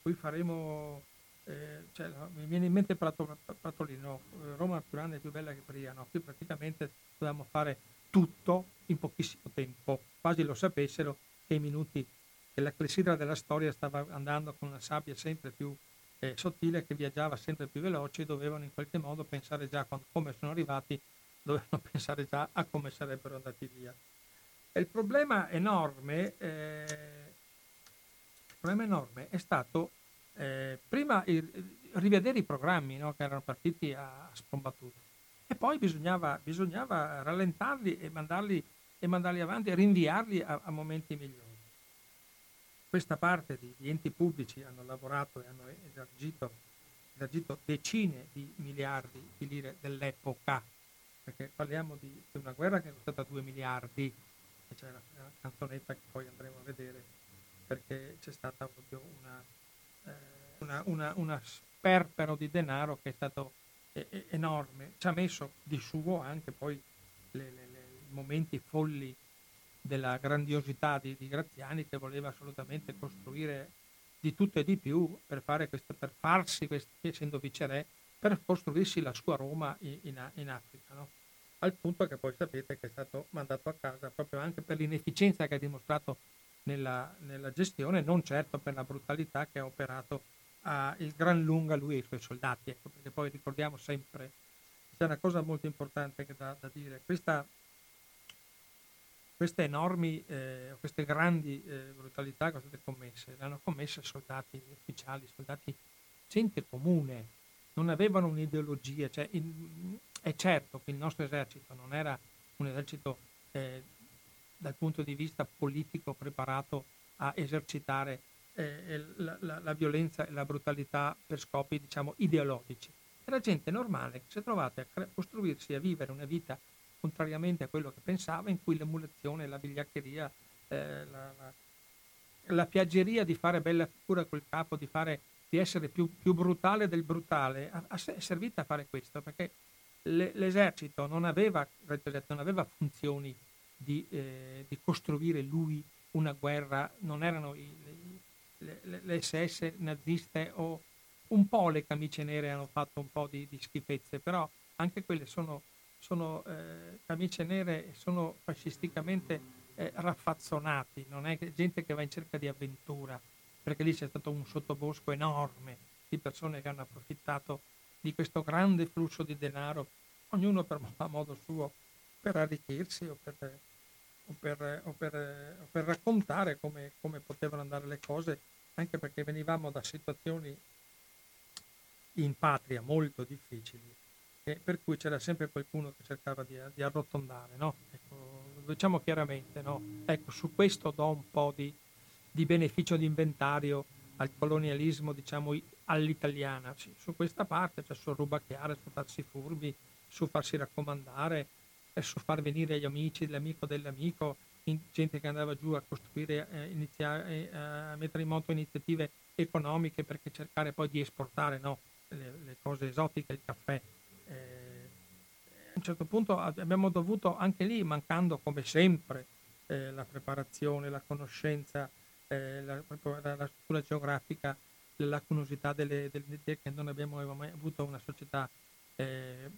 Speaker 1: cui faremo eh, cioè, mi viene in mente Prato, Pratolino, eh, Roma più grande e più bella che Bria, no? qui praticamente dovevamo fare tutto in pochissimo tempo, quasi lo sapessero che i minuti che la clessidra della storia stava andando con una sabbia sempre più eh, sottile che viaggiava sempre più veloce dovevano in qualche modo pensare già quando, come sono arrivati, dovevano pensare già a come sarebbero andati via. E il problema enorme, eh, il problema enorme è stato eh, prima il, rivedere i programmi no, che erano partiti a, a sprombattuto e poi bisognava, bisognava rallentarli e mandarli, e mandarli, avanti e rinviarli a, a momenti migliori questa parte di, di, enti pubblici hanno lavorato e hanno elargito, elargito, decine di miliardi di lire dell'epoca, perché parliamo di, di una guerra che è costata 2 miliardi, e c'è la, la, canzonetta che poi andremo a vedere, perché c'è stata proprio una, eh, una, una, una sperpero di denaro che è stato eh, enorme, ci ha messo di suo anche poi le, le, le, i momenti folli della grandiosità di, di, Graziani che voleva assolutamente costruire di tutto e di più per, questo, per farsi, questo, essendo viceré, per costruirsi la sua Roma in, in, in Africa. No? Al punto che poi sapete che è stato mandato a casa proprio anche per l'inefficienza che ha dimostrato nella, nella gestione, non certo per la brutalità che ha operato a, il gran lunga lui e i suoi soldati. Ecco, perché poi ricordiamo sempre, c'è una cosa molto importante da, da dire, questa queste enormi, eh, queste grandi eh, brutalità sono state commesse, le hanno commesse soldati ufficiali, soldati, gente comune, non avevano un'ideologia. Cioè, in, è certo che il nostro esercito non era un esercito eh, dal punto di vista politico preparato a esercitare eh, la, la, la, violenza e la brutalità per scopi diciamo ideologici. Era gente normale che si è trovata a costruirsi, a vivere una vita contrariamente a quello che pensava, in cui l'emulazione, la vigliaccheria, eh, la, la, la, piaggeria di fare bella figura col capo, di, fare, di essere più, più, brutale del brutale, a, a, è servita a fare questo, perché le, l'esercito non aveva, non aveva funzioni di, eh, di, costruire lui una guerra, non erano i, le, le, le, SS naziste o un po' le camicie nere hanno fatto un po' di, di schifezze, però anche quelle sono sono eh, camicie nere e sono fascisticamente eh, raffazzonati, non è gente che va in cerca di avventura, perché lì c'è stato un sottobosco enorme di persone che hanno approfittato di questo grande flusso di denaro, ognuno per, a modo suo, per arricchirsi o per, o per, o per, o per raccontare come, come potevano andare le cose, anche perché venivamo da situazioni in patria molto difficili eh, per cui c'era sempre qualcuno che cercava di, di arrotondare, no? ecco, diciamo chiaramente, no? ecco, su questo do un po' di, di beneficio di inventario al colonialismo, diciamo, all'italiana, sì, su questa parte, cioè sul rubacchiare, su farsi furbi, su farsi raccomandare, su far venire gli amici, l'amico dell'amico, gente che andava giù a costruire, eh, iniziare, eh, a mettere in moto iniziative economiche perché cercare poi di esportare no, le, le, cose esotiche, il caffè. Eh, a un certo punto abbiamo dovuto anche lì, mancando come sempre eh, la preparazione, la conoscenza, eh, la, la, struttura geografica, la lacunosità delle, delle, delle, che non abbiamo mai avuto una società eh,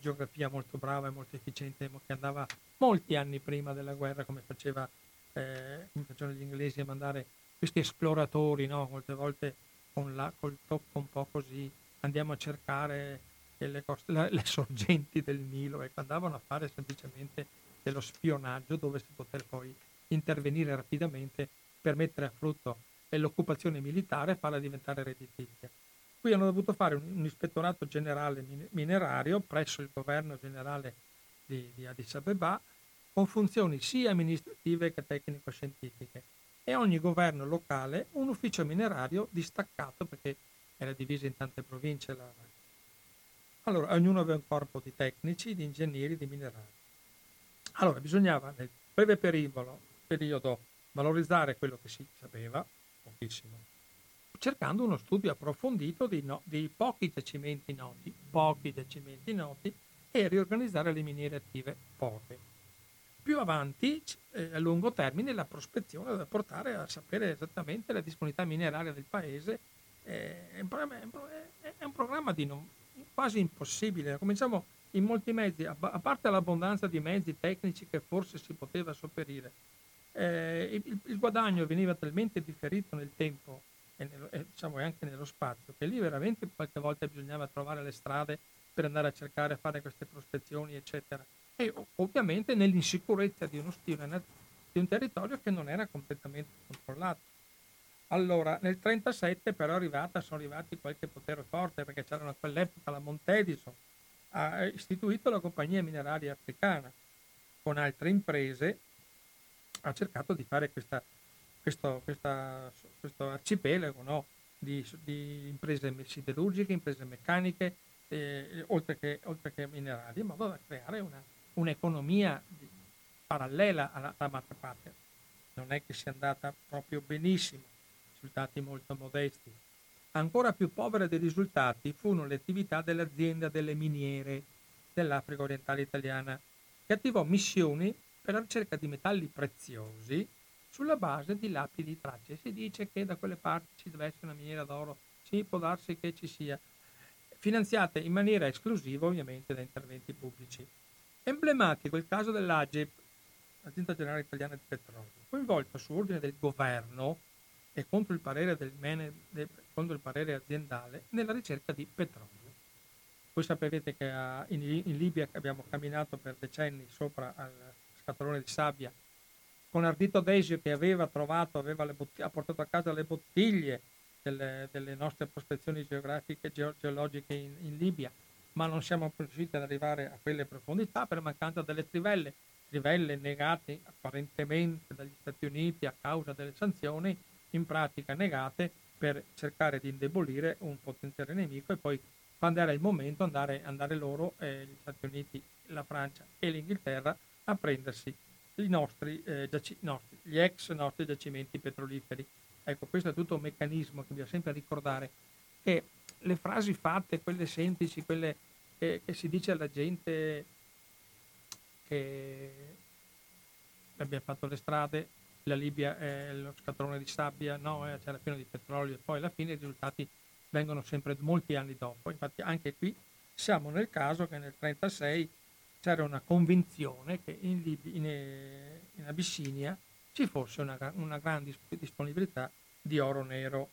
Speaker 1: geografia molto brava e molto efficiente che andava molti anni prima della guerra come, faceva, eh, come facevano gli inglesi a mandare questi esploratori, no? molte volte con la, col tocco un po' così andiamo a cercare le, coste, la, le sorgenti del Nilo ecco, andavano a fare semplicemente dello spionaggio dove si poter poi intervenire rapidamente per mettere a frutto l'occupazione militare e farla diventare redditizia. Qui hanno dovuto fare un, un ispettorato generale minerario presso il governo generale di, di Addis Abeba con funzioni sia amministrative che tecnico-scientifiche e ogni governo locale un ufficio minerario distaccato perché era diviso in tante province. La... Allora, ognuno aveva un corpo di tecnici, di ingegneri, di minerali. Allora, bisognava nel breve periodo, periodo valorizzare quello che si sapeva, pochissimo, cercando uno studio approfondito dei, no, dei pochi giacimenti noti, pochi giacimenti noti, e riorganizzare le miniere attive poche. Più avanti, eh, a lungo termine, la prospezione da portare a sapere esattamente la disponibilità mineraria del paese eh, è, un è, un programma di non, quasi impossibile. Cominciamo in molti mezzi, a, parte l'abbondanza di mezzi tecnici che forse si poteva sopperire, eh, il, il, guadagno veniva talmente differito nel tempo e, nello, e diciamo anche nello spazio che lì veramente qualche volta bisognava trovare le strade per andare a cercare a fare queste prospezioni, eccetera. E ovviamente nell'insicurezza di uno stile, di un territorio che non era completamente controllato. Allora, nel 1937 però arrivata, sono arrivati qualche potere forte perché c'era a quell'epoca la Montedison, ha istituito la Compagnia Mineraria Africana con altre imprese, ha cercato di fare questa, questo, questa, questo arcipelago no? di, di, imprese siderurgiche, imprese meccaniche, eh, oltre, che, oltre, che, minerali, in modo da creare una, un'economia parallela alla, alla madrepatria. Non è che sia andata proprio benissimo, risultati molto modesti. Ancora più povere dei risultati furono le attività dell'azienda delle miniere dell'Africa orientale italiana, che attivò missioni per la ricerca di metalli preziosi sulla base di lapidi tracce. Si dice che da quelle parti ci deve essere una miniera d'oro, sì, può darsi che ci sia, finanziate in maniera esclusiva ovviamente da interventi pubblici. Emblematico il caso dell'AGEP, Azienda Generale Italiana di Petrolio, coinvolta su ordine del governo e contro il parere, del mene, contro il parere aziendale nella ricerca di petrolio. Voi sapete che a, in, in, Libia abbiamo camminato per decenni sopra al scatolone di sabbia con Ardito Desio che aveva trovato, aveva bottiglie, ha portato a casa le bottiglie delle, delle nostre prospezioni geografiche, geo, geologiche in, in, Libia, ma non siamo riusciti ad arrivare a quelle profondità per mancanza delle trivelle, trivelle negate apparentemente dagli Stati Uniti a causa delle sanzioni in pratica negate per cercare di indebolire un potenziale nemico e poi quando era il momento andare, andare loro, eh, gli Stati Uniti, la Francia e l'Inghilterra, a prendersi i nostri, eh, giaci- nostri, gli ex nostri giacimenti petroliferi. Ecco, questo è tutto un meccanismo che bisogna sempre ricordare, che le frasi fatte, quelle semplici, quelle che, che si dice alla gente che abbiamo fatto le strade, la Libia è lo scatolone di sabbia, no, eh, c'era pieno di petrolio e poi alla fine i risultati vengono sempre molti anni dopo. Infatti anche qui siamo nel caso che nel 1936 c'era una convinzione che in, Lib- in, eh, in Abissinia ci fosse una, una grande disponibilità di oro nero.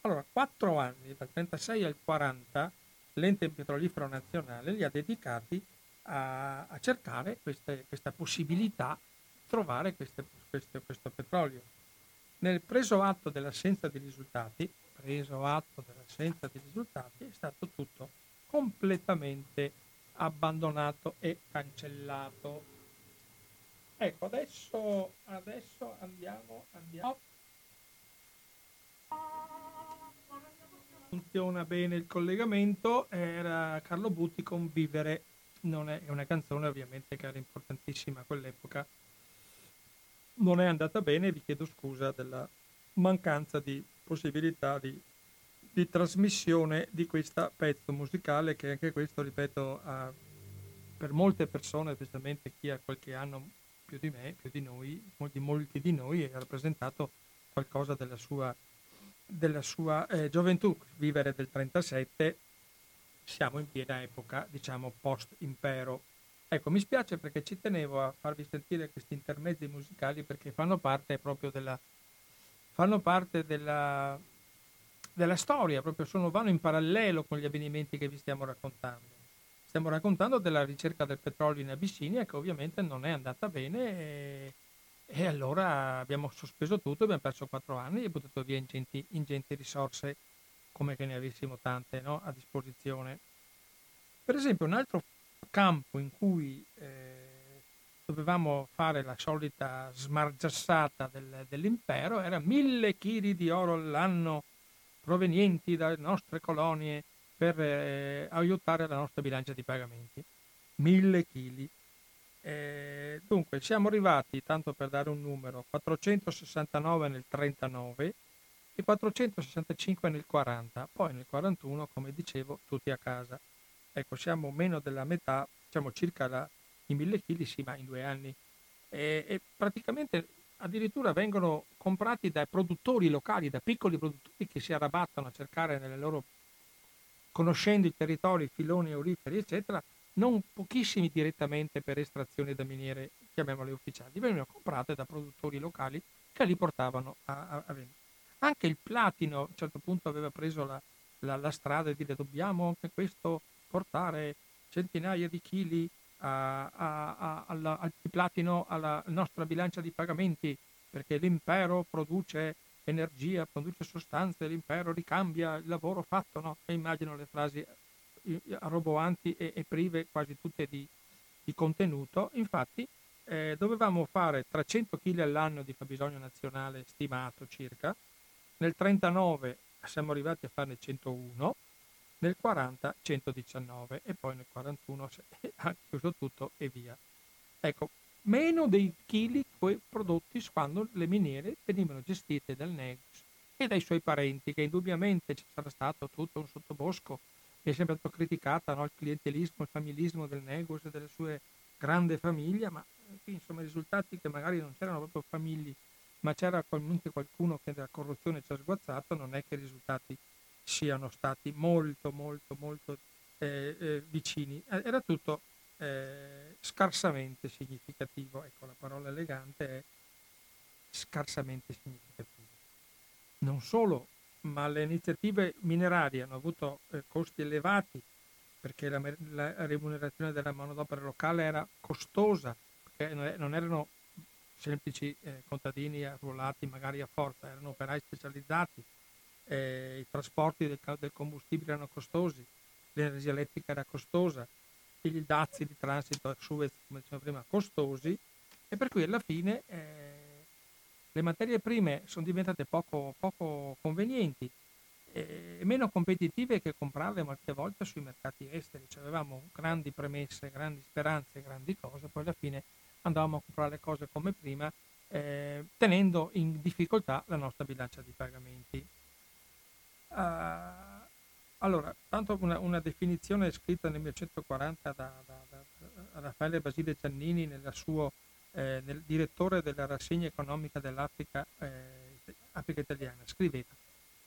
Speaker 1: Allora, quattro anni, dal 36 al 40, l'ente petrolifero nazionale li ha dedicati a, a cercare queste, questa possibilità trovare queste, queste, questo petrolio. Nel preso atto dell'assenza di risultati, preso atto dell'assenza di risultati, è stato tutto completamente abbandonato e cancellato. Ecco, adesso, adesso andiamo, andiamo. Funziona bene il collegamento, era Carlo Butti con Vivere, non è, è una canzone ovviamente che era importantissima a quell'epoca non è andata bene vi chiedo scusa della mancanza di possibilità di, di trasmissione di questo pezzo musicale che anche questo, ripeto, ha, per molte persone, specialmente chi ha qualche anno più di me, più di noi, di molti di noi, ha rappresentato qualcosa della sua, della sua eh, gioventù. Vivere del 37, siamo in piena epoca, diciamo, post-impero. Ecco, mi spiace perché ci tenevo a farvi sentire questi intermezzi musicali perché fanno parte proprio della, fanno parte della, della storia, proprio sono, vanno in parallelo con gli avvenimenti che vi stiamo raccontando. Stiamo raccontando della ricerca del petrolio in Abissinia che ovviamente non è andata bene e, e allora abbiamo sospeso tutto, abbiamo perso quattro anni e buttato via ingenti, ingenti risorse come che ne avessimo tante no, a disposizione. Per esempio un altro campo in cui eh, dovevamo fare la solita smargiassata del, dell'impero era mille chili di oro all'anno provenienti dalle nostre colonie per eh, aiutare la nostra bilancia di pagamenti. Mille chili. Eh, dunque, siamo arrivati, tanto per dare un numero, 469 nel 39 e 465 nel 40, poi nel 41, come dicevo, tutti a casa. Ecco, siamo meno della metà, diciamo circa la, i mille chili, sì, ma in due anni. E, e praticamente addirittura vengono comprati dai produttori locali, da piccoli produttori che si arrabattano a cercare nelle loro conoscendo i territori, filoni auriferi, eccetera, non pochissimi direttamente per estrazione da miniere, chiamiamole ufficiali, venivano comprate da produttori locali che li portavano a, a, a vendere. Anche il platino a un certo punto aveva preso la, la, la strada di dire dobbiamo anche questo portare centinaia di chili a, alla, al platino alla nostra bilancia di pagamenti perché l'impero produce energia, produce sostanze, l'impero ricambia il lavoro fatto, no? E immagino le frasi eh, roboanti e, e prive quasi tutte di, di contenuto. Infatti eh, dovevamo fare 300 kg all'anno di fabbisogno nazionale stimato circa, nel 39 siamo arrivati a farne 101, nel 40 119 e poi nel 41 ha chiuso tutto e via. Ecco, meno dei chili prodotti quando le miniere venivano gestite dal Negus e dai suoi parenti, che indubbiamente ci sarà stato tutto un sottobosco che è sempre stato criticata, no? il clientelismo, il familismo del Negus e delle sue grandi famiglie, ma qui insomma i risultati che magari non c'erano proprio famiglie, ma c'era qualcuno che della corruzione ci ha sguazzato, non è che i risultati siano stati molto molto molto eh, eh, vicini. Era tutto eh, scarsamente significativo. Ecco, la parola elegante è scarsamente significativo. Non solo, ma le iniziative minerarie hanno avuto eh, costi elevati perché la, la, remunerazione della manodopera locale era costosa, perché non erano semplici eh, contadini arruolati magari a forza, erano operai specializzati, eh, i trasporti del, del combustibile erano costosi, l'energia elettrica era costosa, i dazi di transito Suez, come dicevamo prima, costosi e per cui alla fine eh, le materie prime sono diventate poco, poco convenienti e meno competitive che comprarle molte volte sui mercati esteri. Cioè avevamo grandi premesse, grandi speranze, grandi cose, poi alla fine andavamo a comprare le cose come prima, eh, tenendo in difficoltà la nostra bilancia di pagamenti. Uh, allora, tanto una, una, definizione scritta nel 1940 da, da, da Raffaele Basile Giannini nel suo eh, nel direttore della rassegna economica dell'Africa eh, italiana, scriveva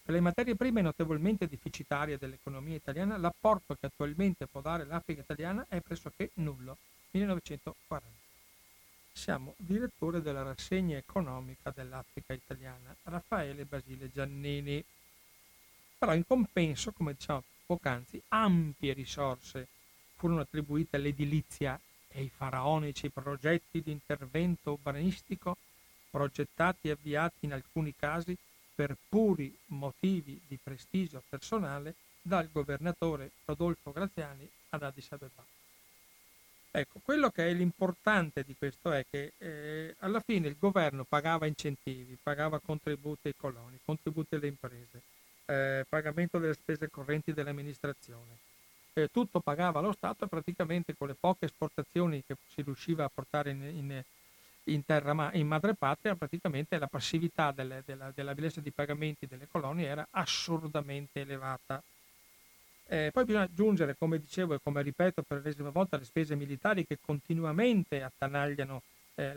Speaker 1: per le materie prime notevolmente deficitarie dell'economia italiana l'apporto che attualmente può dare l'Africa italiana è pressoché nullo. 1940. Siamo direttore della rassegna economica dell'Africa italiana, Raffaele Basile Giannini. Però in compenso, come diciamo poc'anzi, ampie risorse furono attribuite all'edilizia e ai faraonici progetti di intervento urbanistico progettati e avviati in alcuni casi per puri motivi di prestigio personale dal governatore Rodolfo Graziani ad Addis Abeba. Ecco, quello che è l'importante di questo è che eh, alla fine il governo pagava incentivi, pagava contributi ai coloni, contributi alle imprese, eh, pagamento delle spese correnti dell'amministrazione. Eh, tutto pagava lo Stato e praticamente con le poche esportazioni che si riusciva a portare in, in, in, terra, in madrepatria praticamente la passività delle, della, della bilancia di pagamenti delle colonie era assurdamente elevata. Eh, poi bisogna aggiungere, come dicevo e come ripeto per l'ennesima volta, le spese militari che continuamente attanagliano eh,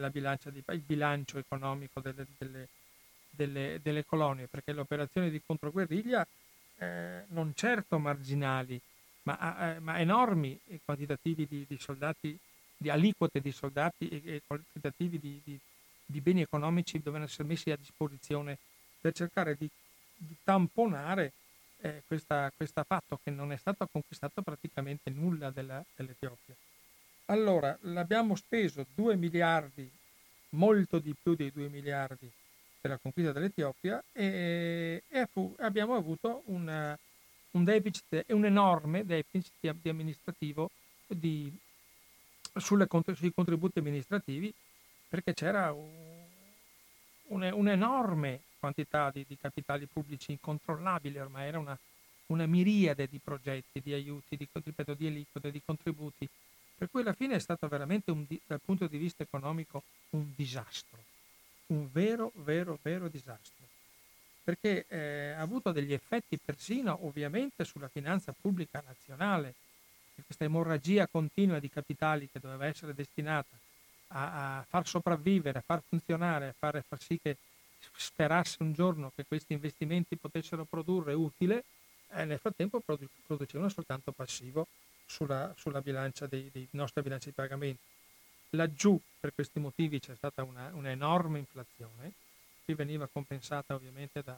Speaker 1: di, il bilancio economico delle, delle, delle, delle, colonie, perché le operazioni di controguerriglia eh, non certo marginali, ma, eh, ma enormi quantitativi di, di, soldati, di aliquote di soldati e, e quantitativi di, di, di, beni economici dovevano essere messi a disposizione per cercare di, tamponare eh, questo fatto che non è stato conquistato praticamente nulla della, dell'Etiopia. Allora, l'abbiamo speso 2 miliardi, molto di più dei 2 miliardi la conquista dell'Etiopia e, e abbiamo avuto una, un deficit, un enorme deficit di amministrativo di, sulle, sui contributi amministrativi perché c'era un, un'enorme quantità di, di, capitali pubblici incontrollabili, ormai era una, una miriade di progetti, di aiuti, di, ripeto, di aliquote, di contributi, per cui alla fine è stato veramente un, dal punto di vista economico un disastro, un vero, vero, vero disastro perché eh, ha avuto degli effetti persino ovviamente sulla finanza pubblica nazionale, questa emorragia continua di capitali che doveva essere destinata a, a far sopravvivere, a far funzionare, a fare, far sì che sperasse un giorno che questi investimenti potessero produrre utile, eh, nel frattempo produ- producevano soltanto passivo sulla, sulla bilancia dei, dei nostri bilanci di pagamento. Laggiù per questi motivi c'è stata un'enorme inflazione, qui veniva compensata ovviamente da,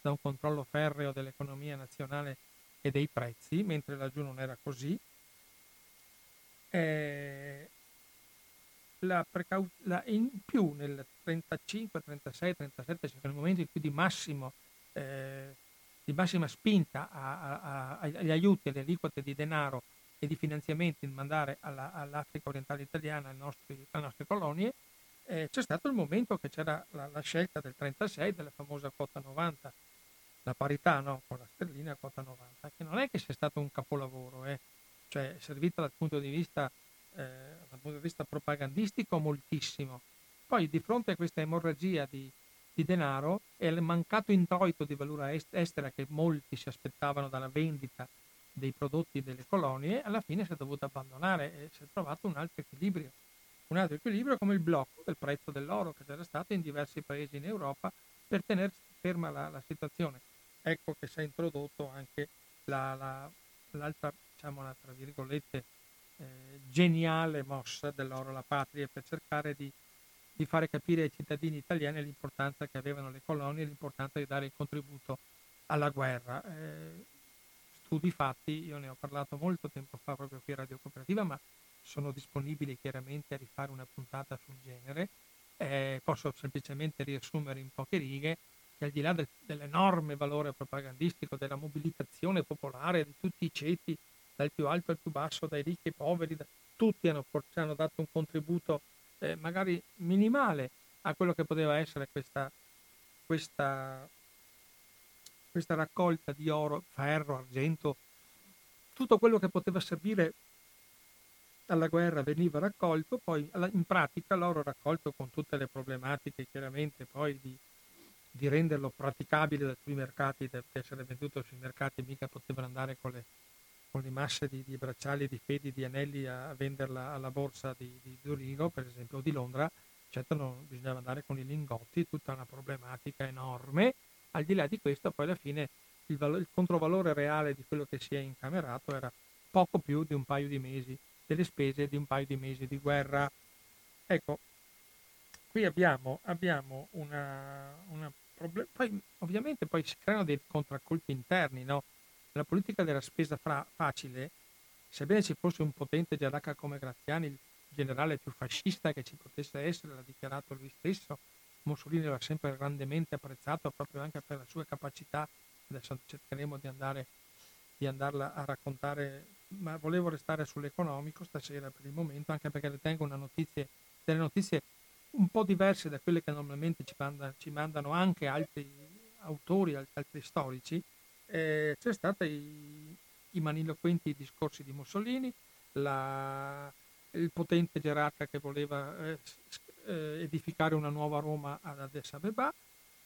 Speaker 1: da un controllo ferreo dell'economia nazionale e dei prezzi, mentre laggiù non era così. Eh, la precau- la, in più nel 35, 36, 37, cioè nel momento in cui di, massimo, eh, di massima spinta a, a, a, agli aiuti, alle aliquote di denaro e di finanziamenti in mandare alla, all'Africa orientale italiana, nostri, alle nostre colonie, eh, c'è stato il momento che c'era la, la, scelta del 36 della famosa quota 90, la parità no? con la sterlina quota 90, che non è che sia stato un capolavoro, eh? cioè è servita dal punto di vista, eh, dal punto di vista propagandistico moltissimo. Poi di fronte a questa emorragia di, di denaro e al mancato introito di valura estera che molti si aspettavano dalla vendita dei prodotti delle colonie, alla fine si è dovuto abbandonare e si è trovato un altro equilibrio un altro equilibrio come il blocco del prezzo dell'oro che c'era stato in diversi paesi in Europa per tenere ferma la, la situazione. Ecco che si è introdotto anche la, la, l'altra, diciamo, la, tra virgolette, eh, geniale mossa dell'oro alla patria per cercare di, di, fare capire ai cittadini italiani l'importanza che avevano le colonie l'importanza di dare il contributo alla guerra. Eh, studi fatti, io ne ho parlato molto tempo fa proprio qui a Radio Cooperativa, ma sono disponibile chiaramente a rifare una puntata sul genere. Eh, posso semplicemente riassumere in poche righe che al di là del, dell'enorme valore propagandistico, della mobilitazione popolare di tutti i ceti, dal più alto al più basso, dai ricchi ai poveri, da, tutti hanno, hanno, dato un contributo eh, magari minimale a quello che poteva essere questa, questa, questa raccolta di oro, ferro, argento, tutto quello che poteva servire alla guerra veniva raccolto, poi in pratica l'oro raccolto con tutte le problematiche chiaramente poi di, di renderlo praticabile sui mercati, per essere venduto sui mercati mica potevano andare con le, con le masse di, di, bracciali, di fedi, di anelli a, a venderla alla borsa di, di Zurigo per esempio o di Londra, certo non bisognava andare con i lingotti, tutta una problematica enorme, al di là di questo poi alla fine il, valo, il controvalore reale di quello che si è incamerato era poco più di un paio di mesi delle spese di un paio di mesi di guerra. Ecco, qui abbiamo, abbiamo una, una problem- poi ovviamente poi si creano dei contraccolpi interni, no? La politica della spesa fra- facile, sebbene ci fosse un potente gerarca come Graziani, il generale più fascista che ci potesse essere, l'ha dichiarato lui stesso, Mussolini l'ha sempre grandemente apprezzato proprio anche per la sua capacità, adesso cercheremo di, andare, di andarla a raccontare ma volevo restare sull'economico stasera per il momento, anche perché ritengo notizie, delle notizie un po' diverse da quelle che normalmente ci, manda, ci mandano anche altri autori, altri storici. Eh, c'è stati i, i maniloquenti discorsi di Mussolini, la, il potente gerarca che voleva eh, eh, edificare una nuova Roma ad Addis Abeba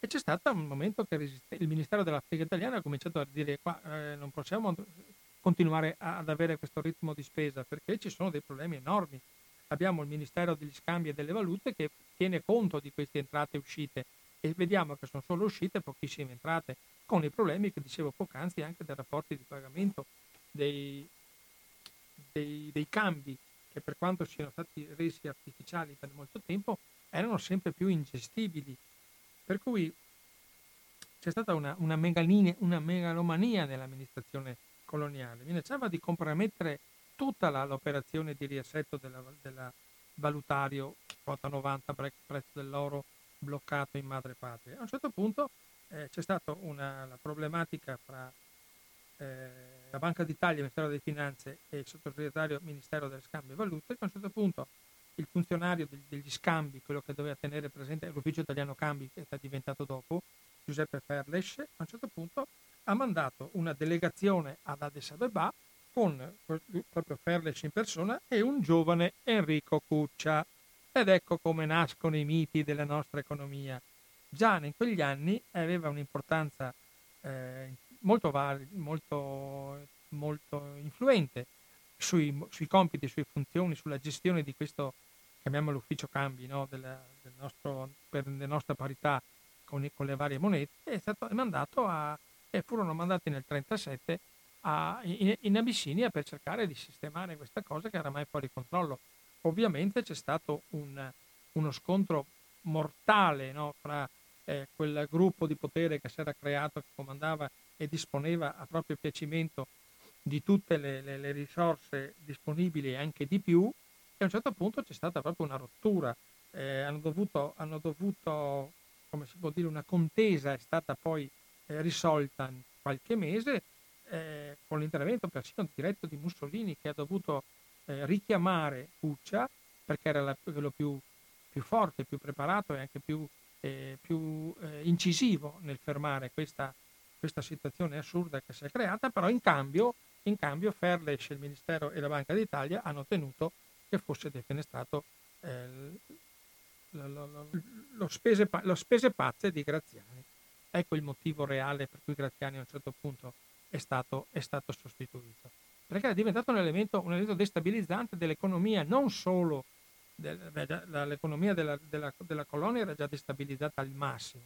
Speaker 1: e c'è stato un momento che il Ministero dell'Africa italiana ha cominciato a dire qua eh, non possiamo continuare ad avere questo ritmo di spesa perché ci sono dei problemi enormi. Abbiamo il Ministero degli Scambi e delle Valute che tiene conto di queste entrate e uscite e vediamo che sono solo uscite pochissime entrate, con i problemi che dicevo poc'anzi anche dei rapporti di pagamento, dei, dei, dei cambi che per quanto siano stati resi artificiali per molto tempo erano sempre più ingestibili per cui c'è stata una, una, una megalomania nell'amministrazione coloniale, minacciava di compromettere tutta la, l'operazione di riassetto della valutario, quota 90, prezzo dell'oro bloccato in madrepatria. A un certo punto eh, c'è stata una, la problematica fra eh, la Banca d'Italia, il Ministero delle Finanze e il sottosegretario Ministero delle Scambio e Valute, che a un certo punto il funzionario degli scambi, quello che doveva tenere presente l'ufficio italiano cambi che è diventato dopo, Giuseppe Ferles, a un certo punto ha mandato una delegazione ad Addis Abeba con proprio Ferles in persona e un giovane Enrico Cuccia. Ed ecco come nascono i miti della nostra economia. Già in quegli anni aveva un'importanza eh, molto, molto, molto influente sui, sui compiti, sulle funzioni, sulla gestione di questo chiamiamolo ufficio cambi no? del, del nostro, per le nostre parità con, con, le varie monete, è stato mandato a, e furono mandati nel 1937 in, in, Abissinia per cercare di sistemare questa cosa che era mai fuori controllo. Ovviamente c'è stato un, uno scontro mortale no? fra eh, quel gruppo di potere che si era creato, che comandava e disponeva a proprio piacimento di tutte le, le, le risorse disponibili e anche di più, e a un certo punto c'è stata proprio una rottura. Eh, hanno, dovuto, hanno, dovuto, come si può dire, una contesa è stata poi eh, risolta in qualche mese eh, con l'intervento persino diretto di Mussolini che ha dovuto eh, richiamare Cuccia perché era la, quello più, più, forte, più preparato e anche più, eh, più eh, incisivo nel fermare questa, questa situazione assurda che si è creata, però in cambio, in cambio Ferles, il Ministero e la Banca d'Italia hanno tenuto che fosse defenestrato eh, lo, spese, pazze di Graziani. Ecco il motivo reale per cui Graziani a un certo punto è stato, è stato sostituito. Perché è diventato un elemento, un elemento destabilizzante dell'economia, non solo del, l'economia della, della, della, colonia era già destabilizzata al massimo.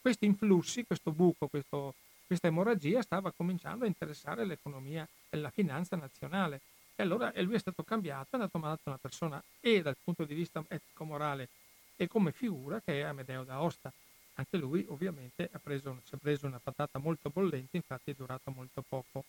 Speaker 1: Questi influssi, questo buco, questo, questa emorragia stava cominciando a interessare l'economia e la finanza nazionale e allora lui è stato cambiato, è andato mandato una persona e dal punto di vista etico-morale e come figura che è Amedeo d'Aosta. Anche lui ovviamente ha preso, si è preso una patata molto bollente, infatti è durato molto poco.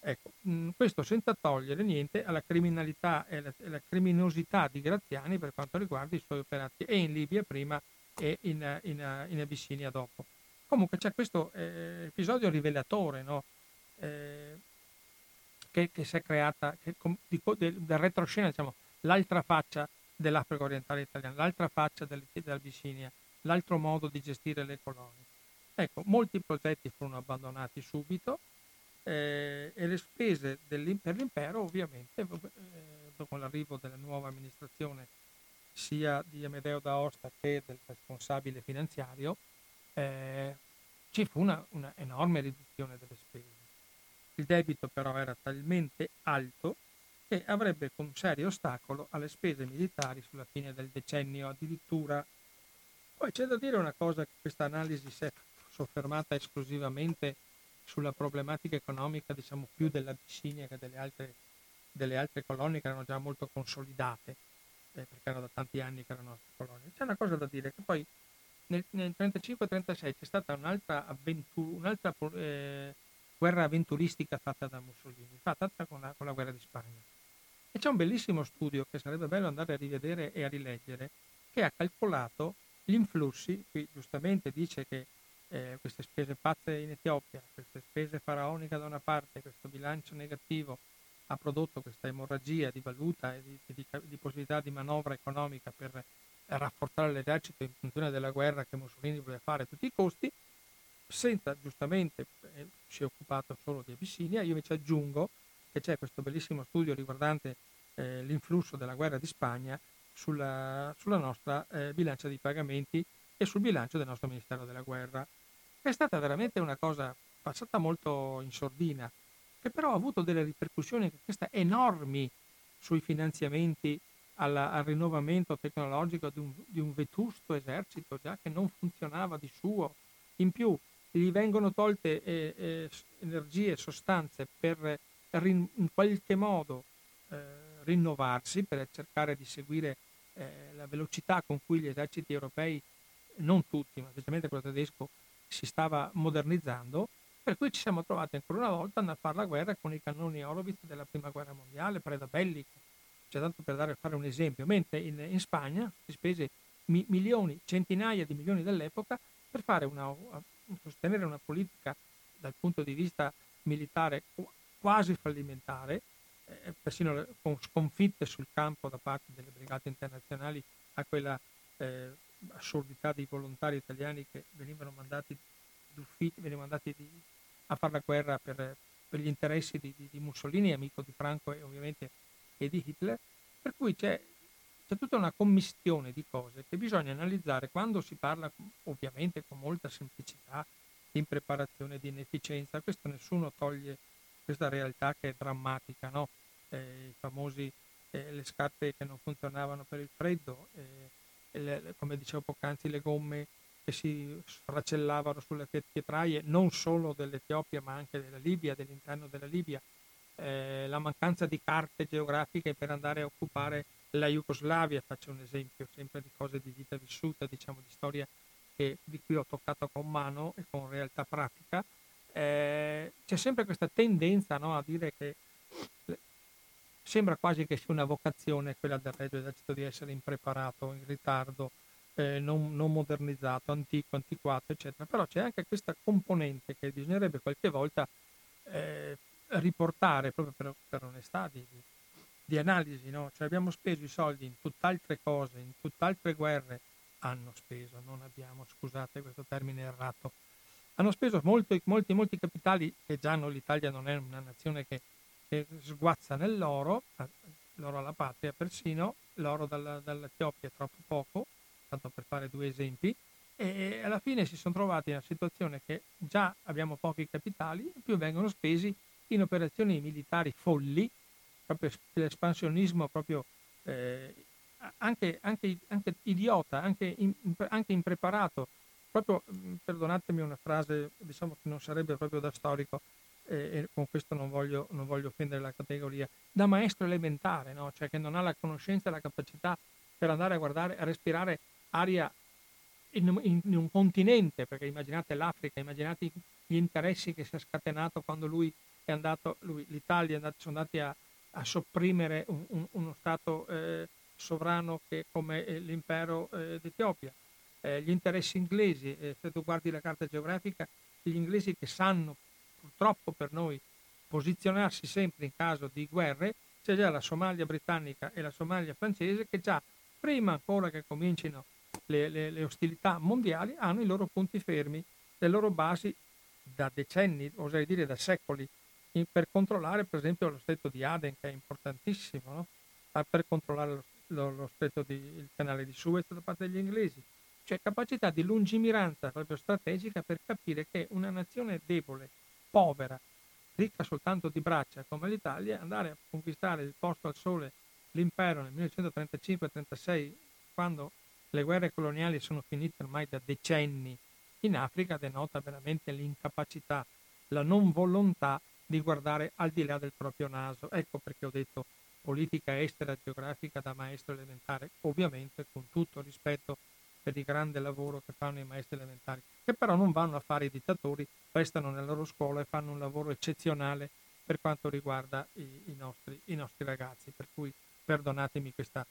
Speaker 1: Ecco, mh, questo senza togliere niente alla criminalità e alla, alla, criminosità di Graziani per quanto riguarda i suoi operati e in Libia prima e in, in, in Abissinia dopo. Comunque c'è questo eh, episodio rivelatore, no? eh, che, che si è creata che, di, del, del retroscena, diciamo, l'altra faccia dell'Africa orientale italiana, l'altra faccia dell'Abissinia, l'altro modo di gestire le colonie. Ecco, molti progetti furono abbandonati subito eh, e le spese per l'impero ovviamente, eh, dopo l'arrivo della nuova amministrazione sia di Amedeo d'Aosta che del responsabile finanziario, eh, ci fu una, una enorme riduzione delle spese. Il debito però era talmente alto che avrebbe un serio ostacolo alle spese militari sulla fine del decennio addirittura. Poi c'è da dire una cosa, che questa analisi si è soffermata esclusivamente sulla problematica economica, diciamo più dell'Abissinia che delle altre, delle altre colonie che erano già molto consolidate, eh, perché erano da tanti anni che erano colonie. C'è una cosa da dire, che poi nel, nel 35-36 c'è stata un'altra, avventura, un'altra eh, guerra avventuristica fatta da Mussolini, fatta con la, con la guerra di Spagna. E c'è un bellissimo studio che sarebbe bello andare a rivedere e a rileggere, che ha calcolato gli influssi, qui giustamente dice che eh, queste spese pazze in Etiopia, queste spese faraoniche da una parte, questo bilancio negativo ha prodotto questa emorragia di valuta e di, di, di possibilità di manovra economica per rafforzare l'esercito in funzione della guerra che Mussolini voleva fare a tutti i costi, senza giustamente eh, si è occupato solo di Abissinia, io invece aggiungo che c'è questo bellissimo studio riguardante eh, l'influsso della guerra di Spagna sulla, sulla nostra eh, bilancia di pagamenti e sul bilancio del nostro Ministero della Guerra. È stata veramente una cosa passata molto in sordina, che però ha avuto delle ripercussioni enormi sui finanziamenti alla, al rinnovamento tecnologico di un, di un, vetusto esercito già che non funzionava di suo. In più gli vengono tolte eh, eh, energie sostanze per rin, in qualche modo eh, rinnovarsi, per cercare di seguire eh, la velocità con cui gli eserciti europei, non tutti, ma specialmente quello tedesco, si stava modernizzando, per cui ci siamo trovati ancora una volta a fare la guerra con i cannoni Horowitz della prima guerra mondiale, preda bellica, cioè tanto per dare, fare un esempio, mentre in, in Spagna si spese mi, milioni, centinaia di milioni dell'epoca per una, sostenere una politica dal punto di vista militare quasi fallimentare, eh, persino con sconfitte sul campo da parte delle brigate internazionali a quella eh, assurdità dei volontari italiani che venivano mandati, venivano mandati di, a fare la guerra per, per gli interessi di, di, di, Mussolini, amico di Franco e ovviamente e di Hitler, per cui c'è, c'è tutta una commistione di cose che bisogna analizzare quando si parla ovviamente con molta semplicità di impreparazione, di inefficienza, questo nessuno toglie questa realtà che è drammatica, no? eh, i famosi eh, le scarpe che non funzionavano per il freddo, eh, le, come dicevo poc'anzi le gomme che si sfracellavano sulle pietraie non solo dell'Etiopia ma anche della Libia, dell'interno della Libia, eh, la mancanza di carte geografiche per andare a occupare la Jugoslavia, faccio un esempio sempre di cose di vita vissuta, diciamo di storia che, di cui ho toccato con mano e con realtà pratica, eh, c'è sempre questa tendenza no, a dire che sembra quasi che sia una vocazione quella del Regio Esercito di essere impreparato, in ritardo, eh, non, non, modernizzato, antico, antiquato, eccetera. Però c'è anche questa componente che bisognerebbe qualche volta eh, riportare proprio per, per onestà di, di analisi. No? Cioè abbiamo speso i soldi in tutt'altre cose, in tutt'altre guerre, hanno speso, non abbiamo, scusate questo termine errato, hanno speso molti, molti, molti capitali che già no, l'Italia non è una nazione che, che sguazza nell'oro, l'oro alla patria persino, l'oro dalla, dall'Etiopia è troppo poco, tanto per fare due esempi, e alla fine si sono trovati in una situazione che già abbiamo pochi capitali, più vengono spesi in operazioni militari folli, proprio l'espansionismo proprio eh, anche, anche, anche, idiota, anche, in, anche, impreparato, proprio, perdonatemi una frase diciamo che non sarebbe proprio da storico, e con questo non voglio, non voglio, offendere la categoria, da maestro elementare, no? cioè che non ha la conoscenza e la capacità per andare a guardare, a respirare aria in, in, in un continente, perché immaginate l'Africa, immaginate gli interessi che si è scatenato quando lui è andato, lui, l'Italia sono andati a, a sopprimere un, un, uno Stato eh, sovrano che come eh, l'impero eh, d'Etiopia. Eh, gli interessi inglesi, eh, se tu guardi la carta geografica, gli inglesi che sanno purtroppo per noi posizionarsi sempre in caso di guerre, c'è già la Somalia britannica e la Somalia francese che già prima ancora che comincino le, le, le ostilità mondiali hanno i loro punti fermi, le loro basi da decenni, oserei dire da secoli, per controllare per esempio lo stretto di Aden che è importantissimo, no? Ah, per controllare lo, lo, stretto di, il canale di Suez da parte degli inglesi. Cioè capacità di lungimiranza proprio strategica per capire che una nazione debole, povera, ricca soltanto di braccia come l'Italia, andare a conquistare il posto al sole, l'impero nel 1935-36, quando le guerre coloniali sono finite ormai da decenni in Africa, denota veramente l'incapacità, la non volontà di guardare al di là del proprio naso. Ecco perché ho detto politica estera geografica da maestro elementare, ovviamente con tutto rispetto per il grande lavoro che fanno i maestri elementari, che però non vanno a fare i dittatori, restano nella loro scuola e fanno un lavoro eccezionale per quanto riguarda i, i, nostri, i nostri, ragazzi. Per cui perdonatemi questa,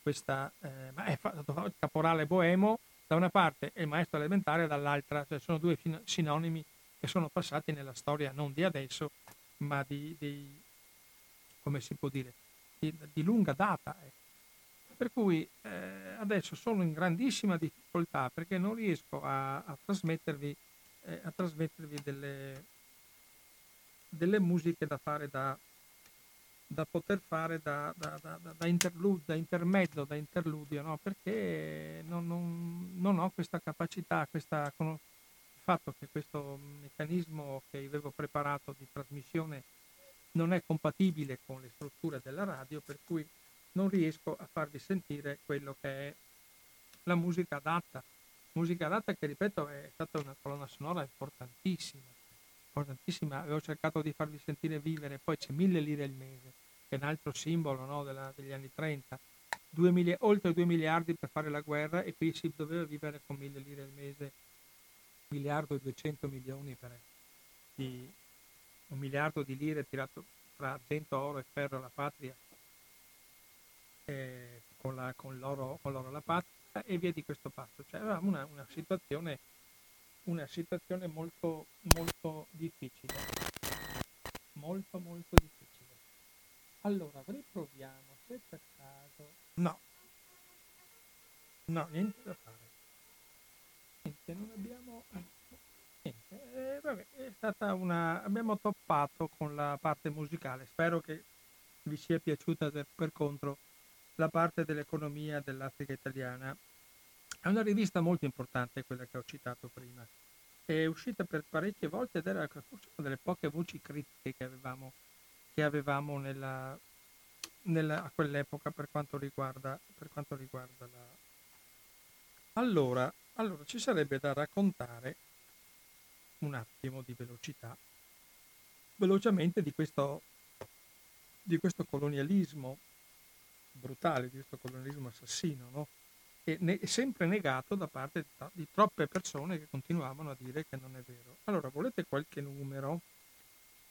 Speaker 1: questa eh, ma è fatto il caporale boemo da una parte e il maestro elementare dall'altra, cioè sono due sinonimi che sono passati nella storia non di adesso, ma di, di come si può dire, di, di lunga data. Eh. Per cui eh, adesso sono in grandissima difficoltà perché non riesco a, a trasmettervi, eh, a trasmettervi delle, delle, musiche da fare da, da poter fare da, da, da, interlude, da intermezzo, da interludio, no? perché non, non, non, ho questa capacità, questa, il fatto che questo meccanismo che avevo preparato di trasmissione non è compatibile con le strutture della radio, per cui non riesco a farvi sentire quello che è la musica adatta. Musica adatta che, ripeto, è stata una colonna sonora importantissima, importantissima. Avevo cercato di farvi sentire vivere, poi c'è mille lire al mese, che è un altro simbolo no, della, degli anni 30. Mili- oltre 2 miliardi per fare la guerra e qui si doveva vivere con mille lire al mese, miliardo e 200 milioni per di, un miliardo di lire tirato tra argento, oro e ferro alla patria, eh, con, la, con, l'oro, con l'oro alla patria e via di questo passo. Cioè avevamo una, una, situazione, una situazione molto, molto difficile. Molto, molto difficile. Allora, riproviamo se per caso... No. No, niente da fare. Niente, non abbiamo... Niente, eh, vabbè, è stata una... abbiamo toppato con la parte musicale. Spero che vi sia piaciuta per, per contro la parte dell'economia dell'Africa italiana. È una rivista molto importante, quella che ho citato prima. È uscita per parecchie volte ed era forse una delle poche voci critiche che avevamo, che avevamo nella, nella, a quell'epoca per quanto riguarda, per quanto riguarda la... Allora, allora, ci sarebbe da raccontare un attimo di velocità, velocemente di questo, di questo colonialismo brutale, di questo colonialismo assassino, no? e ne, sempre negato da parte di, troppe persone che continuavano a dire che non è vero. Allora, volete qualche numero?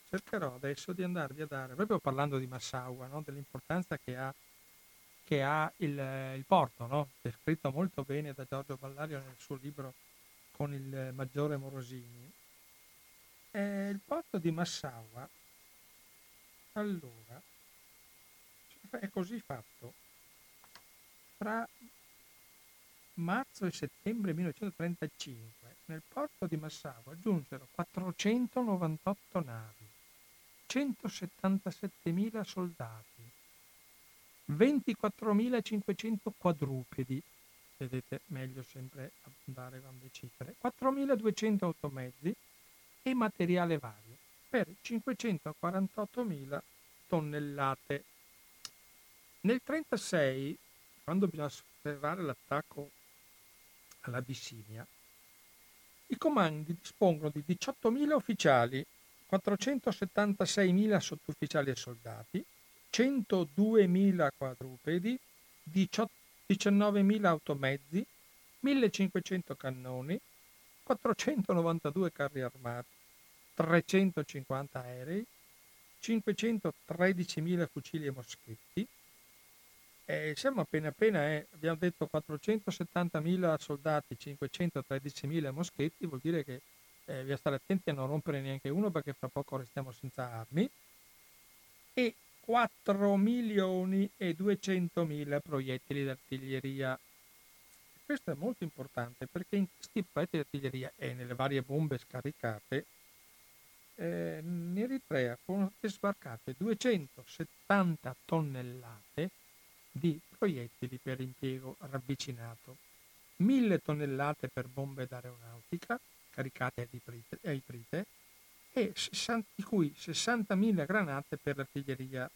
Speaker 1: Cercherò adesso di andarvi a dare, proprio parlando di Massaua, no? dell'importanza che ha, che ha il, il, porto, no? descritto molto bene da Giorgio Ballario nel suo libro con il maggiore Morosini. Eh, il porto di Massaua, allora, è così fatto. Tra marzo e settembre 1935 nel porto di Massaua giunsero 498 navi, 177.000 soldati, 24.500 quadrupedi, vedete meglio sempre andare con le cifre, 4.200 automezzi e materiale vario per 548.000 tonnellate. Nel 1936, quando bisogna osservare l'attacco all'Abissinia, i comandi dispongono di 18.000 ufficiali, 476.000 sottufficiali e soldati, 102.000 quadrupedi, 19.000 automezzi, 1.500 cannoni, 492 carri armati, 350 aerei, 513.000 fucili e moschetti, eh, siamo appena appena, eh, abbiamo detto 470.000 soldati, 513.000 moschetti, vuol dire che eh, bisogna stare attenti a non rompere neanche uno perché fra poco restiamo senza armi, e 4 milioni e 200.000 proiettili d'artiglieria. Questo è molto importante perché in questi proiettili d'artiglieria e nelle varie bombe scaricate eh, in Eritrea furono sbarcate 270 tonnellate di proiettili per impiego ravvicinato, 1000 tonnellate per bombe d'aeronautica caricate a iprite, 60, di cui 60.000 granate per l'artiglieria,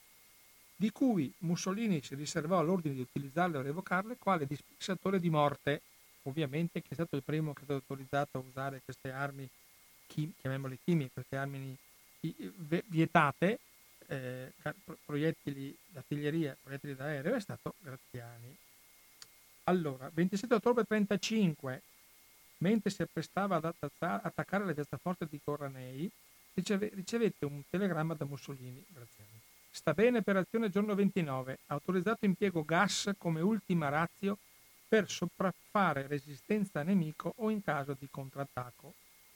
Speaker 1: di cui Mussolini si riservò l'ordine di utilizzarle o revocarle quale dispensatore di morte, ovviamente che è stato il primo che è stato autorizzato a usare queste armi, chiamiamole chimiche, queste armi vietate eh, proiettili d'artiglieria, proiettili d'aereo è stato Graziani. Allora, 27 ottobre 1935, mentre si apprestava ad attaccare la piazzaforte di Corranei, riceve, ricevette un telegramma da Mussolini, Graziani. Sta bene per azione giorno 29, autorizzato impiego gas come ultima razio per sopraffare resistenza nemico o in caso di contrattacco.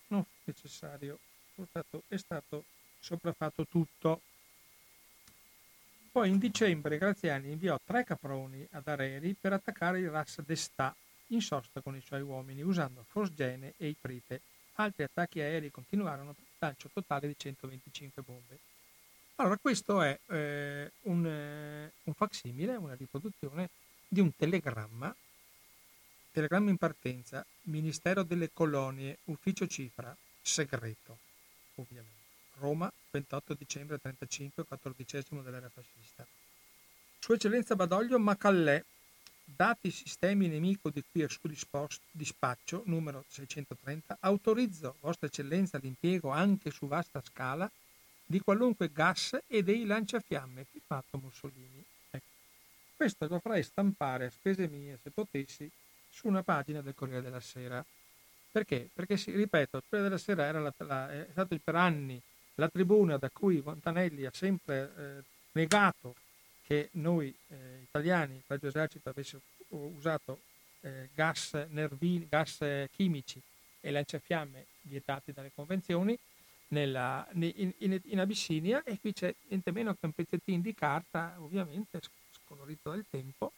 Speaker 1: Non fu necessario, stato, è stato sopraffatto tutto. Poi in dicembre Graziani inviò tre caproni ad Areri per attaccare il Ras d'Està in sosta con i suoi uomini usando Fosgene e Iprite. Altri attacchi aerei continuarono per lancio totale di 125 bombe. Allora, questo è eh, un, eh, un facsimile, una riproduzione di un telegramma, telegramma in partenza, Ministero delle Colonie, ufficio cifra, segreto, ovviamente. Roma, 28 dicembre 35, 14 dell'era fascista. Sua Eccellenza Badoglio Macallè, dati i sistemi nemico di cui è su dispaccio, numero 630, autorizzo Vostra Eccellenza l'impiego anche su vasta scala di qualunque gas e dei lanciafiamme, firmato Mussolini. Ecco. Questo lo farei stampare a spese mie, se potessi, su una pagina del Corriere della Sera. Perché? Perché, ripeto, il Corriere della Sera era la, la, è stato per anni la tribuna da cui Montanelli ha sempre eh, negato che noi eh, italiani, il Regio Esercito, avesse usato eh, gas, nervini, gas chimici e lanciafiamme vietati dalle convenzioni, nella, in, in, in, Abissinia e qui c'è niente meno che un pezzettino di carta, ovviamente scolorito dal tempo,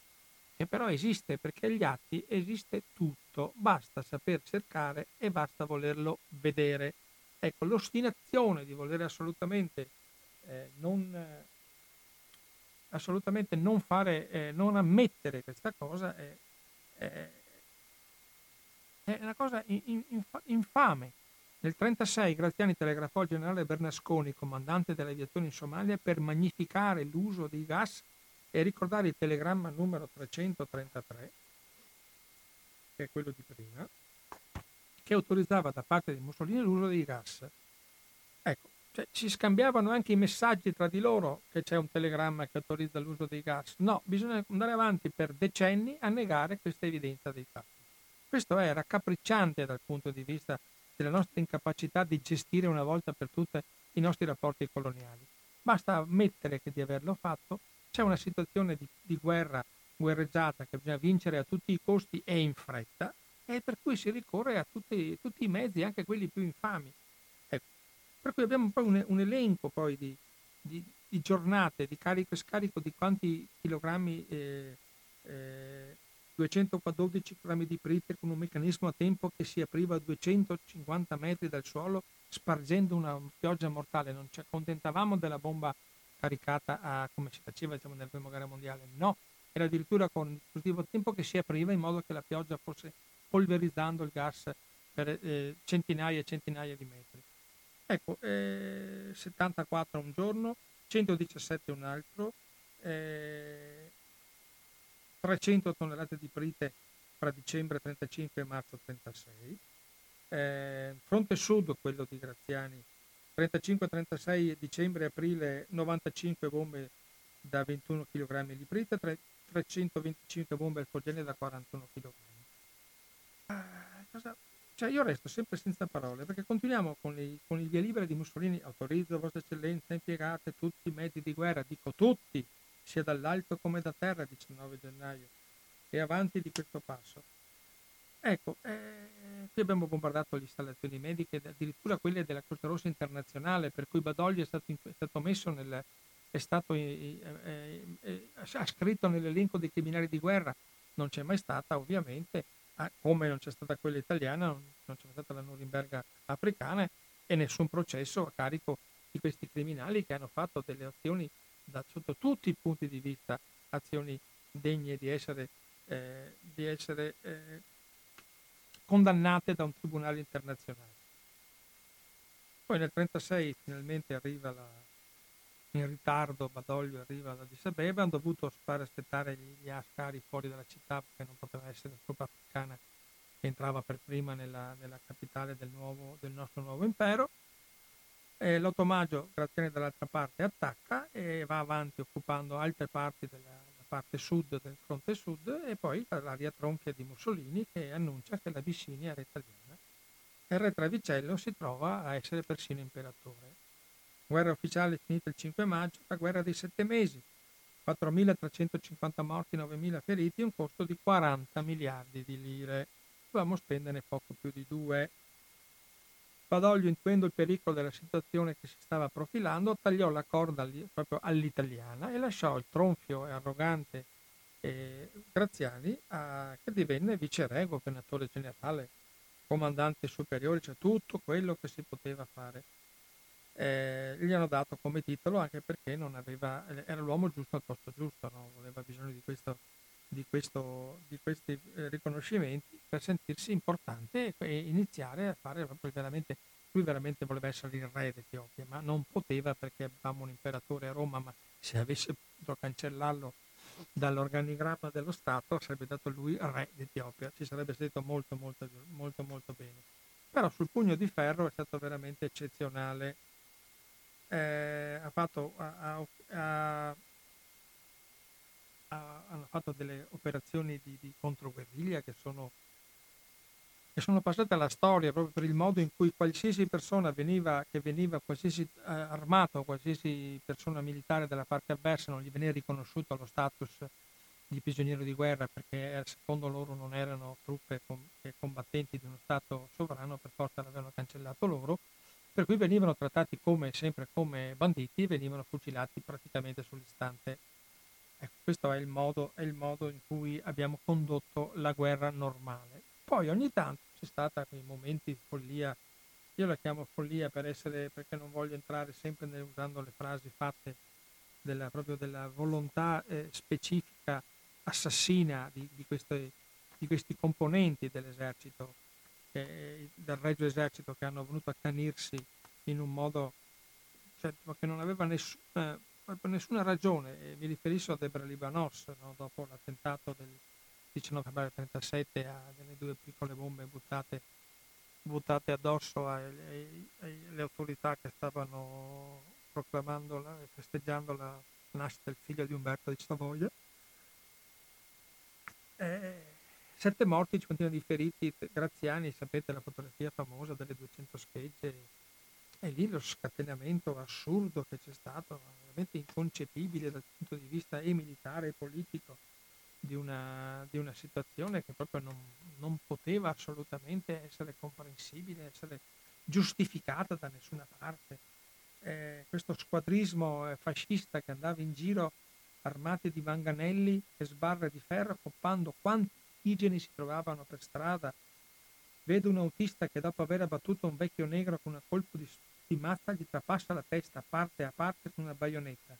Speaker 1: che però esiste perché agli atti esiste tutto, basta saper cercare e basta volerlo vedere. Ecco, l'ostinazione di voler assolutamente eh, non, assolutamente non fare, eh, non ammettere questa cosa è, è, è una cosa in, in, infame nel 1936 Graziani telegrafò al generale Bernasconi, comandante dell'aviazione in Somalia, per magnificare l'uso dei gas e ricordare il telegramma numero 333, che è quello di prima, che autorizzava da parte di Mussolini l'uso dei gas. Cioè, si scambiavano anche i messaggi tra di loro che c'è un telegramma che autorizza l'uso dei gas. No, bisogna andare avanti per decenni a negare questa evidenza dei fatti. Questo è raccapricciante dal punto di vista della nostra incapacità di gestire una volta per tutte i nostri rapporti coloniali. Basta ammettere che di averlo fatto, c'è una situazione di, di guerra, guerreggiata che bisogna vincere a tutti i costi e in fretta, e per cui si ricorre a tutti, tutti i mezzi, anche quelli più infami. Per cui abbiamo poi un, un elenco poi di, di, di, giornate, di carico e scarico di quanti chilogrammi eh, eh, 212 kg di prite con un meccanismo a tempo che si apriva a 250 metri dal suolo spargendo una pioggia mortale. Non ci accontentavamo della bomba caricata a, come si faceva diciamo, nella prima guerra mondiale, no, era addirittura con un dispositivo a tempo che si apriva in modo che la pioggia fosse polverizzando il gas per eh, centinaia e centinaia di metri. Ecco, eh, 74 un giorno, 117 un altro, eh, 300 tonnellate di prite fra dicembre 35 e marzo 36. Eh, fronte sud, quello di Graziani, 35-36 dicembre e aprile 95 bombe da 21 kg di prite, 325 bombe alfogene da 41 kg. Ah, cosa... Cioè io resto sempre senza parole perché continuiamo con, i, con il via libera di Mussolini, autorizzo Vostra Eccellenza, impiegate tutti i mezzi di guerra, dico tutti, sia dall'alto come da terra il 19 gennaio e avanti di questo passo. Ecco, eh, qui abbiamo bombardato le installazioni mediche, addirittura quelle della Croce Rossa Internazionale, per cui Badoglio è stato, è stato messo nel, è stato eh, eh, eh, ha scritto nell'elenco dei criminali di guerra, non c'è mai stata ovviamente, ah, come non c'è stata quella italiana, non, non c'è stata la Norimberga africana e nessun processo a carico di questi criminali che hanno fatto delle azioni da, sotto tutti i punti di vista azioni degne di essere, eh, di essere eh, condannate da un tribunale internazionale. Poi nel 1936 finalmente arriva la, in ritardo Badoglio arriva ad Addis Abeba, hanno dovuto fare aspettare gli, ascari fuori dalla città perché non poteva essere la truppa africana che entrava per prima nella, nella capitale del, nuovo, del nostro nuovo impero eh, l'automaggio Graziani dall'altra parte attacca e va avanti occupando altre parti della parte sud del fronte sud e poi l'aria tronchia di Mussolini che annuncia che l'Abissinia era italiana. E re Travicello si trova a essere persino imperatore. Guerra ufficiale finita il 5 maggio, la guerra dei sette mesi. 4.350 morti, 9.000 feriti, un costo di 40 miliardi di lire. Dovevamo spenderne poco più di due. Badoglio, intuendo il pericolo della situazione che si stava profilando, tagliò la corda proprio all'italiana e lasciò il tronfio e arrogante eh, Graziani a, che divenne viceré, governatore generale, comandante superiore, cioè tutto quello che si poteva fare. Eh, eh, gli hanno dato come titolo anche perché non aveva, era l'uomo giusto al posto giusto, no? aveva bisogno di, questo, di, questo, di questi eh, riconoscimenti per sentirsi importante e, iniziare a fare veramente, lui veramente voleva essere il re d'Etiopia, ma non poteva perché avevamo un imperatore a Roma, ma se avesse potuto cancellarlo dall'organigramma dello Stato sarebbe dato lui re d'Etiopia, ci sarebbe stato molto molto molto molto bene. Però sul pugno di ferro è stato veramente eccezionale eh, ha fatto, ha, ha, hanno fatto delle operazioni di, di controguerriglia che sono, che sono, passate alla storia proprio per il modo in cui qualsiasi persona veniva, che veniva qualsiasi eh, armato, qualsiasi persona militare della parte avversa non gli veniva riconosciuto lo status di prigioniero di guerra perché secondo loro non erano truppe com- combattenti di uno Stato sovrano, per forza l'avevano cancellato loro per cui venivano trattati come, sempre come banditi e venivano fucilati praticamente sull'istante. Ecco, questo è il, modo, è il modo in cui abbiamo condotto la guerra normale. Poi ogni tanto c'è stata quei momenti di follia, io la chiamo follia per essere, perché non voglio entrare sempre nel, usando le frasi fatte della, proprio della volontà eh, specifica assassina di, di, queste, di questi componenti dell'esercito che, del Regio Esercito che hanno venuto accanirsi in un modo cioè, che non aveva nessuna, nessuna ragione. E mi riferisco a Debra Libanos, no? dopo l'attentato del 19 febbraio 1937 a delle due piccole bombe buttate, buttate addosso alle autorità che stavano proclamando e festeggiando la nascita del figlio di Umberto di Savoia. E, Sette morti, 50 di feriti, Graziani, sapete la fotografia famosa delle 200 schegge, e lì lo scatenamento assurdo che c'è stato, veramente inconcepibile dal punto di vista e militare e politico di una, di una situazione che proprio non, non, poteva assolutamente essere comprensibile, essere giustificata da nessuna parte. Eh, questo squadrismo eh, fascista che andava in giro armati di manganelli e sbarre di ferro, coppando quanti indigeni si trovavano per strada. Vedo un autista che dopo aver abbattuto un vecchio negro con un colpo di, di mazza gli trapassa la testa parte a parte con una baionetta.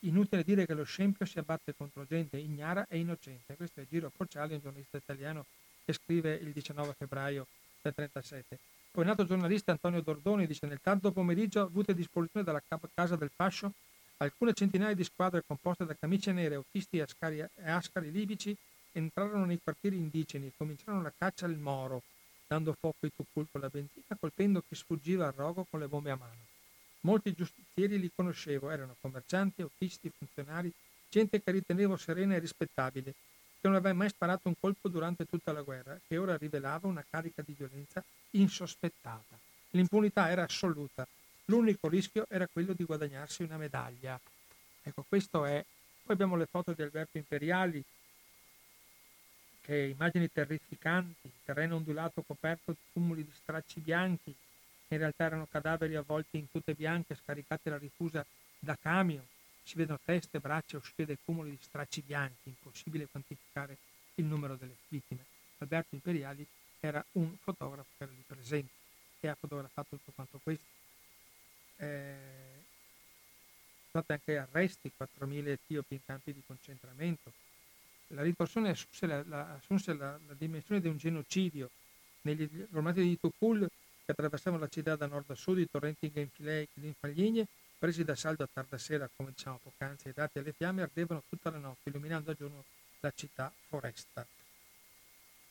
Speaker 1: Inutile dire che lo scempio si abbatte contro gente ignara e innocente. Questo è Giro Porciali, un giornalista italiano che scrive il 19 febbraio del 37. Poi nato giornalista Antonio Dordoni dice nel tardo pomeriggio avute a disposizione dalla casa del fascio alcune centinaia di squadre composte da camicie nere, autisti e ascari, e ascari libici entrarono nei quartieri indigeni e cominciarono la caccia al moro, dando fuoco ai tucul con la benzina, colpendo chi sfuggiva al rogo con le bombe a mano. Molti giustizieri li conoscevo, erano commercianti, autisti, funzionari, gente che ritenevo serena e rispettabile, che non aveva mai sparato un colpo durante tutta la guerra, che ora rivelava una carica di violenza insospettata. L'impunità era assoluta, l'unico rischio era quello di guadagnarsi una medaglia. Ecco, questo è. Poi abbiamo le foto di Alberto Imperiali, che immagini terrificanti, terreno ondulato coperto di cumuli di stracci bianchi, che in realtà erano cadaveri avvolti in tute bianche scaricati alla rifusa da camion. Si vedono teste, braccia uscire dai cumuli di stracci bianchi, impossibile quantificare il numero delle vittime. Alberto Imperiali era un fotografo che era lì presente e ha fotografato tutto quanto questo. Eh, state anche arresti, 4.000 etiopi in campi di concentramento, la ritorsione assunse la, la, assunse la, la dimensione di un genocidio negli formati di Tukul che attraversavano la città da nord a sud, i torrenti Genfilei e Linfagligne, presi da saldo a tarda sera, come diciamo poc'anzi, e dati alle fiamme, ardevano tutta la notte, illuminando a giorno la città foresta.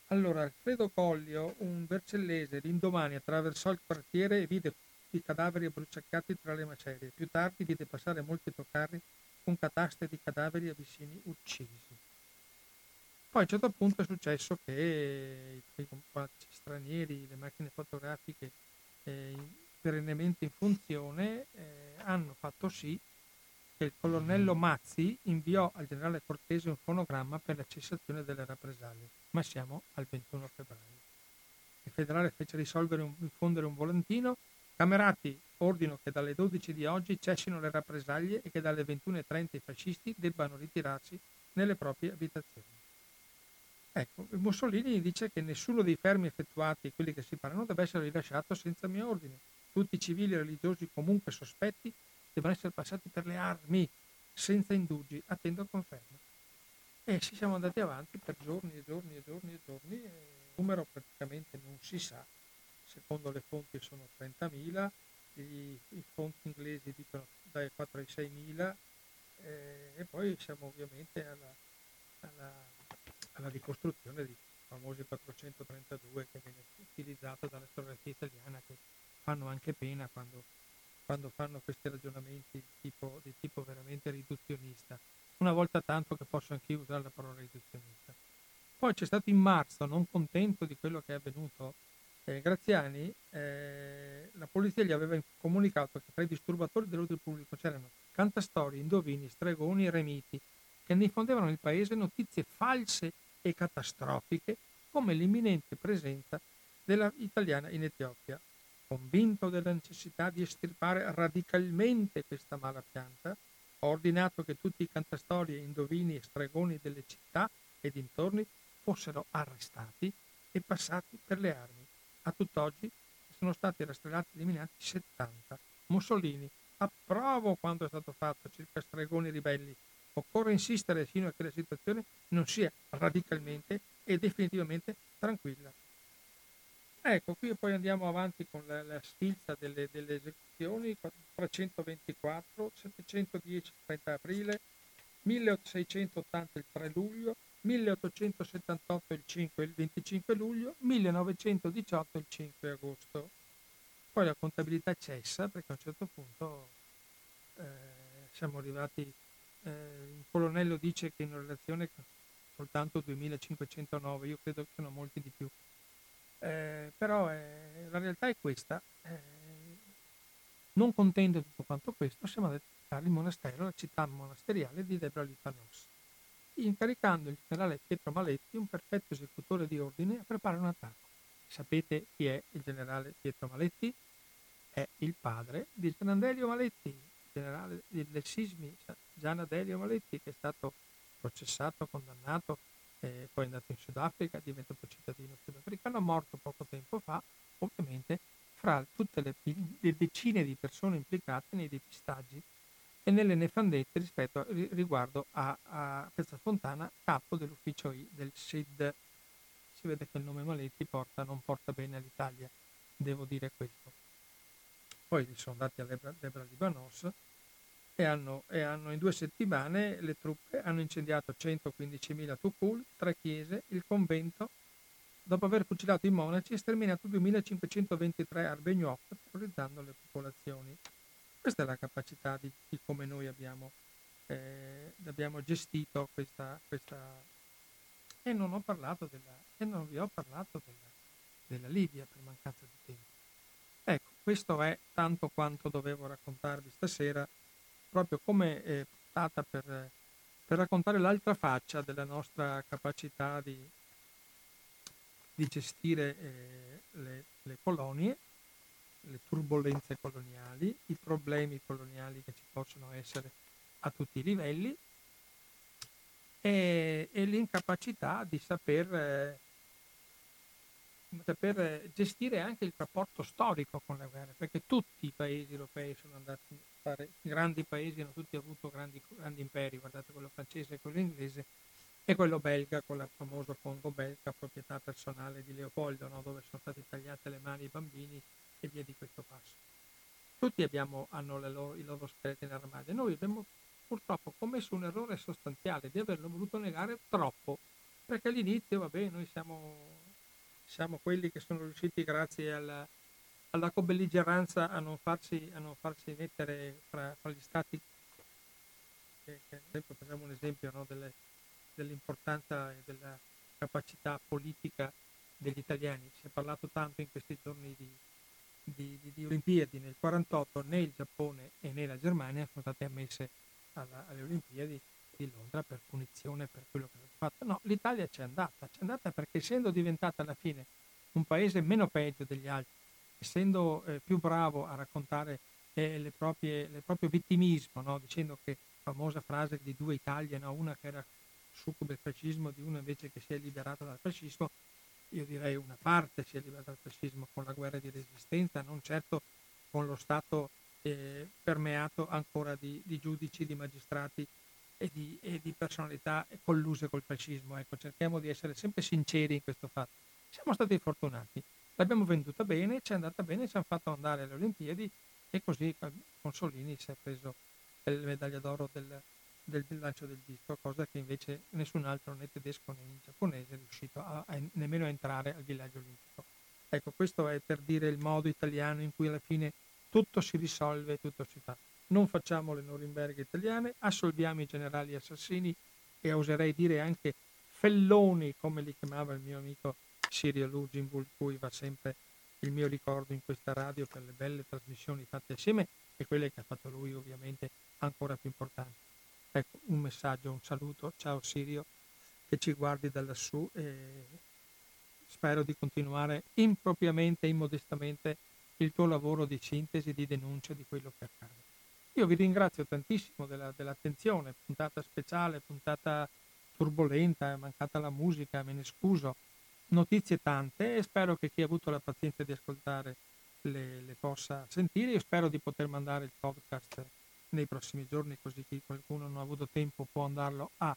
Speaker 1: Allora, Alfredo Collio, un vercellese, l'indomani attraversò il quartiere e vide i cadaveri bruciacchiati tra le macerie. Più tardi vide passare molti tocarri con cataste di cadaveri abissini uccisi. Poi a un certo punto è successo che i compagni stranieri, le macchine fotografiche eh, perennemente in funzione eh, hanno fatto sì che il colonnello Mazzi inviò al generale Cortese un fonogramma per la cessazione delle rappresaglie, ma siamo al 21 febbraio. Il federale fece risolvere un, infondere un volantino, camerati ordino che dalle 12 di oggi cessino le rappresaglie e che dalle 21.30 i fascisti debbano ritirarsi nelle proprie abitazioni. Ecco, Mussolini dice che nessuno dei fermi effettuati, quelli che si parlano, deve essere rilasciato senza mio ordine. tutti i civili religiosi comunque sospetti devono essere passati per le armi senza indugi, attendo conferma. E ci siamo andati avanti per giorni e giorni e giorni e giorni, e il numero praticamente non si sa, secondo le fonti sono 30.000, i, i fonti inglesi dicono dai 4 ai 6.000 eh, e poi siamo ovviamente alla, alla, alla ricostruzione di famosi 432 che viene utilizzato dalla storiografia italiana che fanno anche pena quando, quando fanno questi ragionamenti di tipo, di tipo, veramente riduzionista. Una volta tanto che posso anche io usare la parola riduzionista. Poi c'è stato in marzo, non contento di quello che è avvenuto, eh, Graziani, eh, la polizia gli aveva comunicato che tra i disturbatori dell'ordine pubblico c'erano cantastori, indovini, stregoni e remiti, che diffondevano nel paese notizie false e catastrofiche come l'imminente presenza della italiana in Etiopia. Convinto della necessità di estirpare radicalmente questa mala pianta, ho ordinato che tutti i cantastori, indovini e stregoni delle città e dintorni fossero arrestati e passati per le armi. A tutt'oggi sono stati rastrellati e eliminati 70. Mussolini, approvo quanto è stato fatto circa stregoni ribelli Occorre insistere fino a che la situazione non sia radicalmente e definitivamente tranquilla. Ecco, qui poi andiamo avanti con la, la sfilza delle, delle, esecuzioni, 324, 710 il 30 aprile, 1680 il 3 luglio, 1878 il 5 e il 25 luglio, 1918 il 5 agosto. Poi la contabilità cessa perché a un certo punto eh, siamo arrivati eh, il colonnello dice che in relazione soltanto 2509, io credo che siano molti di più. Eh, però eh, la realtà è questa. Eh, non contento di tutto quanto questo, siamo andati a il monastero, la città monasteriale di Debra Lipanos, incaricando il generale Pietro Maletti, un perfetto esecutore di ordine, a preparare un attacco. Sapete chi è il generale Pietro Maletti? È il padre di Gianandelio Maletti, generale del Sismi, Gian Adelio Maletti, che è stato processato, condannato, eh, poi è andato in Sudafrica, diventato cittadino sudafricano, morto poco tempo fa, ovviamente fra tutte le, le decine di persone implicate nei depistaggi e nelle nefandette rispetto a, riguardo a, a Piazza Fontana, capo dell'ufficio I del SID. Si vede che il nome Maletti porta, non porta bene all'Italia, devo dire questo. Poi sono andati a Debra, Libanos, e hanno, e hanno, in due settimane le truppe hanno incendiato 115.000 tukul, tre chiese, il convento, dopo aver fucilato i monaci e sterminato 2.523 arbegnò, terrorizzando le popolazioni. Questa è la capacità di, di come noi abbiamo, eh, abbiamo gestito questa, questa, E non ho parlato della... e non vi ho parlato della, della Libia per mancanza di tempo. Questo è tanto quanto dovevo raccontarvi stasera proprio come eh, stata per, per, raccontare l'altra faccia della nostra capacità di, di gestire eh, le, le colonie, le turbulenze coloniali, i problemi coloniali che ci possono essere a tutti i livelli e, e l'incapacità di saper, eh, saper, gestire anche il rapporto storico con le guerre, perché tutti i paesi europei sono andati fare, i grandi paesi hanno tutti avuto grandi, grandi imperi, guardate quello francese e quello inglese, e quello belga con il famoso Congo belga, proprietà personale di Leopoldo, no? dove sono state tagliate le mani ai bambini e via di questo passo. Tutti abbiamo, hanno loro, i loro scheletri nell'armadio. Noi abbiamo purtroppo commesso un errore sostanziale di averlo voluto negare troppo, perché all'inizio, vabbè, noi siamo, siamo quelli che sono riusciti grazie alla, alla cobelligeranza a non farsi, a non farsi mettere fra, fra, gli stati. Che, che, esempio, facciamo un esempio no, delle, dell'importanza e della capacità politica degli italiani. Si è parlato tanto in questi giorni di, di, di, di Olimpiadi. Nel 1948 né il Giappone né la Germania sono state ammesse alla, alle Olimpiadi di Londra per punizione per quello che hanno fatto. No, l'Italia c'è andata, c'è andata perché essendo diventata alla fine un paese meno peggio degli altri, essendo eh, più bravo a raccontare eh, proprie, il proprio vittimismo, no? dicendo che famosa frase di due Italie, no? una che era succube del fascismo, di una invece che si è liberata dal fascismo, io direi una parte si è liberata dal fascismo con la guerra di resistenza, non certo con lo Stato eh, permeato ancora di, di, giudici, di magistrati e di, e di, personalità colluse col fascismo. Ecco, cerchiamo di essere sempre sinceri in questo fatto. Siamo stati fortunati, l'abbiamo venduta bene, ci è andata bene, ci hanno fatto andare alle Olimpiadi e così Consolini si è preso la medaglia d'oro del, del, lancio del disco, cosa che invece nessun altro né tedesco né giapponese è riuscito a, a, nemmeno a entrare al villaggio olimpico. Ecco, questo è per dire il modo italiano in cui alla fine tutto si risolve, tutto si fa. Non facciamo le Norimberghe italiane, assolviamo i generali assassini e oserei dire anche felloni, come li chiamava il mio amico Sirio Luginbull, cui va sempre il mio ricordo in questa radio per le belle trasmissioni fatte assieme e quelle che ha fatto lui ovviamente ancora più importanti. Ecco, un messaggio, un saluto, ciao Sirio, che ci guardi da lassù e spero di continuare impropriamente e immodestamente il tuo lavoro di sintesi, di denuncia di quello che accade. Io vi ringrazio tantissimo della, dell'attenzione, puntata speciale, puntata turbolenta, è mancata la musica, me ne scuso, notizie tante e spero che chi ha avuto la pazienza di ascoltare le, le possa sentire. Io spero di poter mandare il podcast nei prossimi giorni, così che qualcuno non ha avuto tempo può andarlo a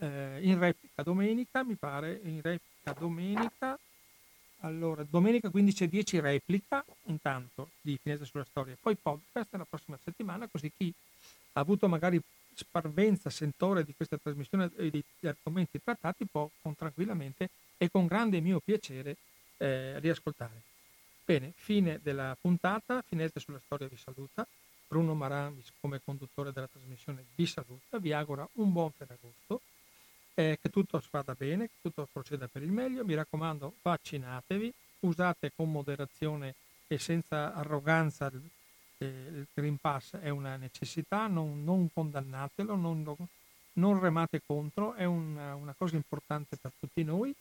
Speaker 1: eh, in replica domenica, mi pare, in replica domenica. Allora, domenica 15.10 replica, intanto, di Finestra sulla Storia, poi podcast la prossima settimana, così chi ha avuto magari sparvenza, sentore di questa trasmissione e di argomenti trattati può con tranquillamente e con grande mio piacere eh, riascoltare. Bene, fine della puntata, Finestre sulla Storia vi saluta. Bruno Maramis come conduttore della trasmissione vi saluta, vi augura un buon Ferragosto, eh, che tutto vada bene, che tutto proceda per il meglio, mi raccomando vaccinatevi, usate con moderazione e senza arroganza il, eh, il Green Pass è una necessità, non, non condannatelo, non, non, remate contro, è una, una, cosa importante per tutti noi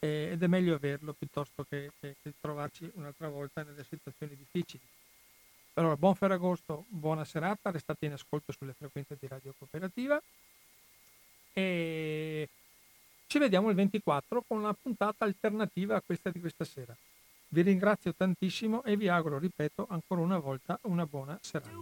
Speaker 1: eh, ed è meglio averlo piuttosto che, che, che trovarci un'altra volta nelle situazioni difficili. Allora, buon Ferragosto, buona serata, restate in ascolto sulle frequenze di Radio Cooperativa e ci vediamo il 24 con la puntata alternativa a questa di questa sera. Vi ringrazio tantissimo e vi auguro, ripeto, ancora una volta una buona serata.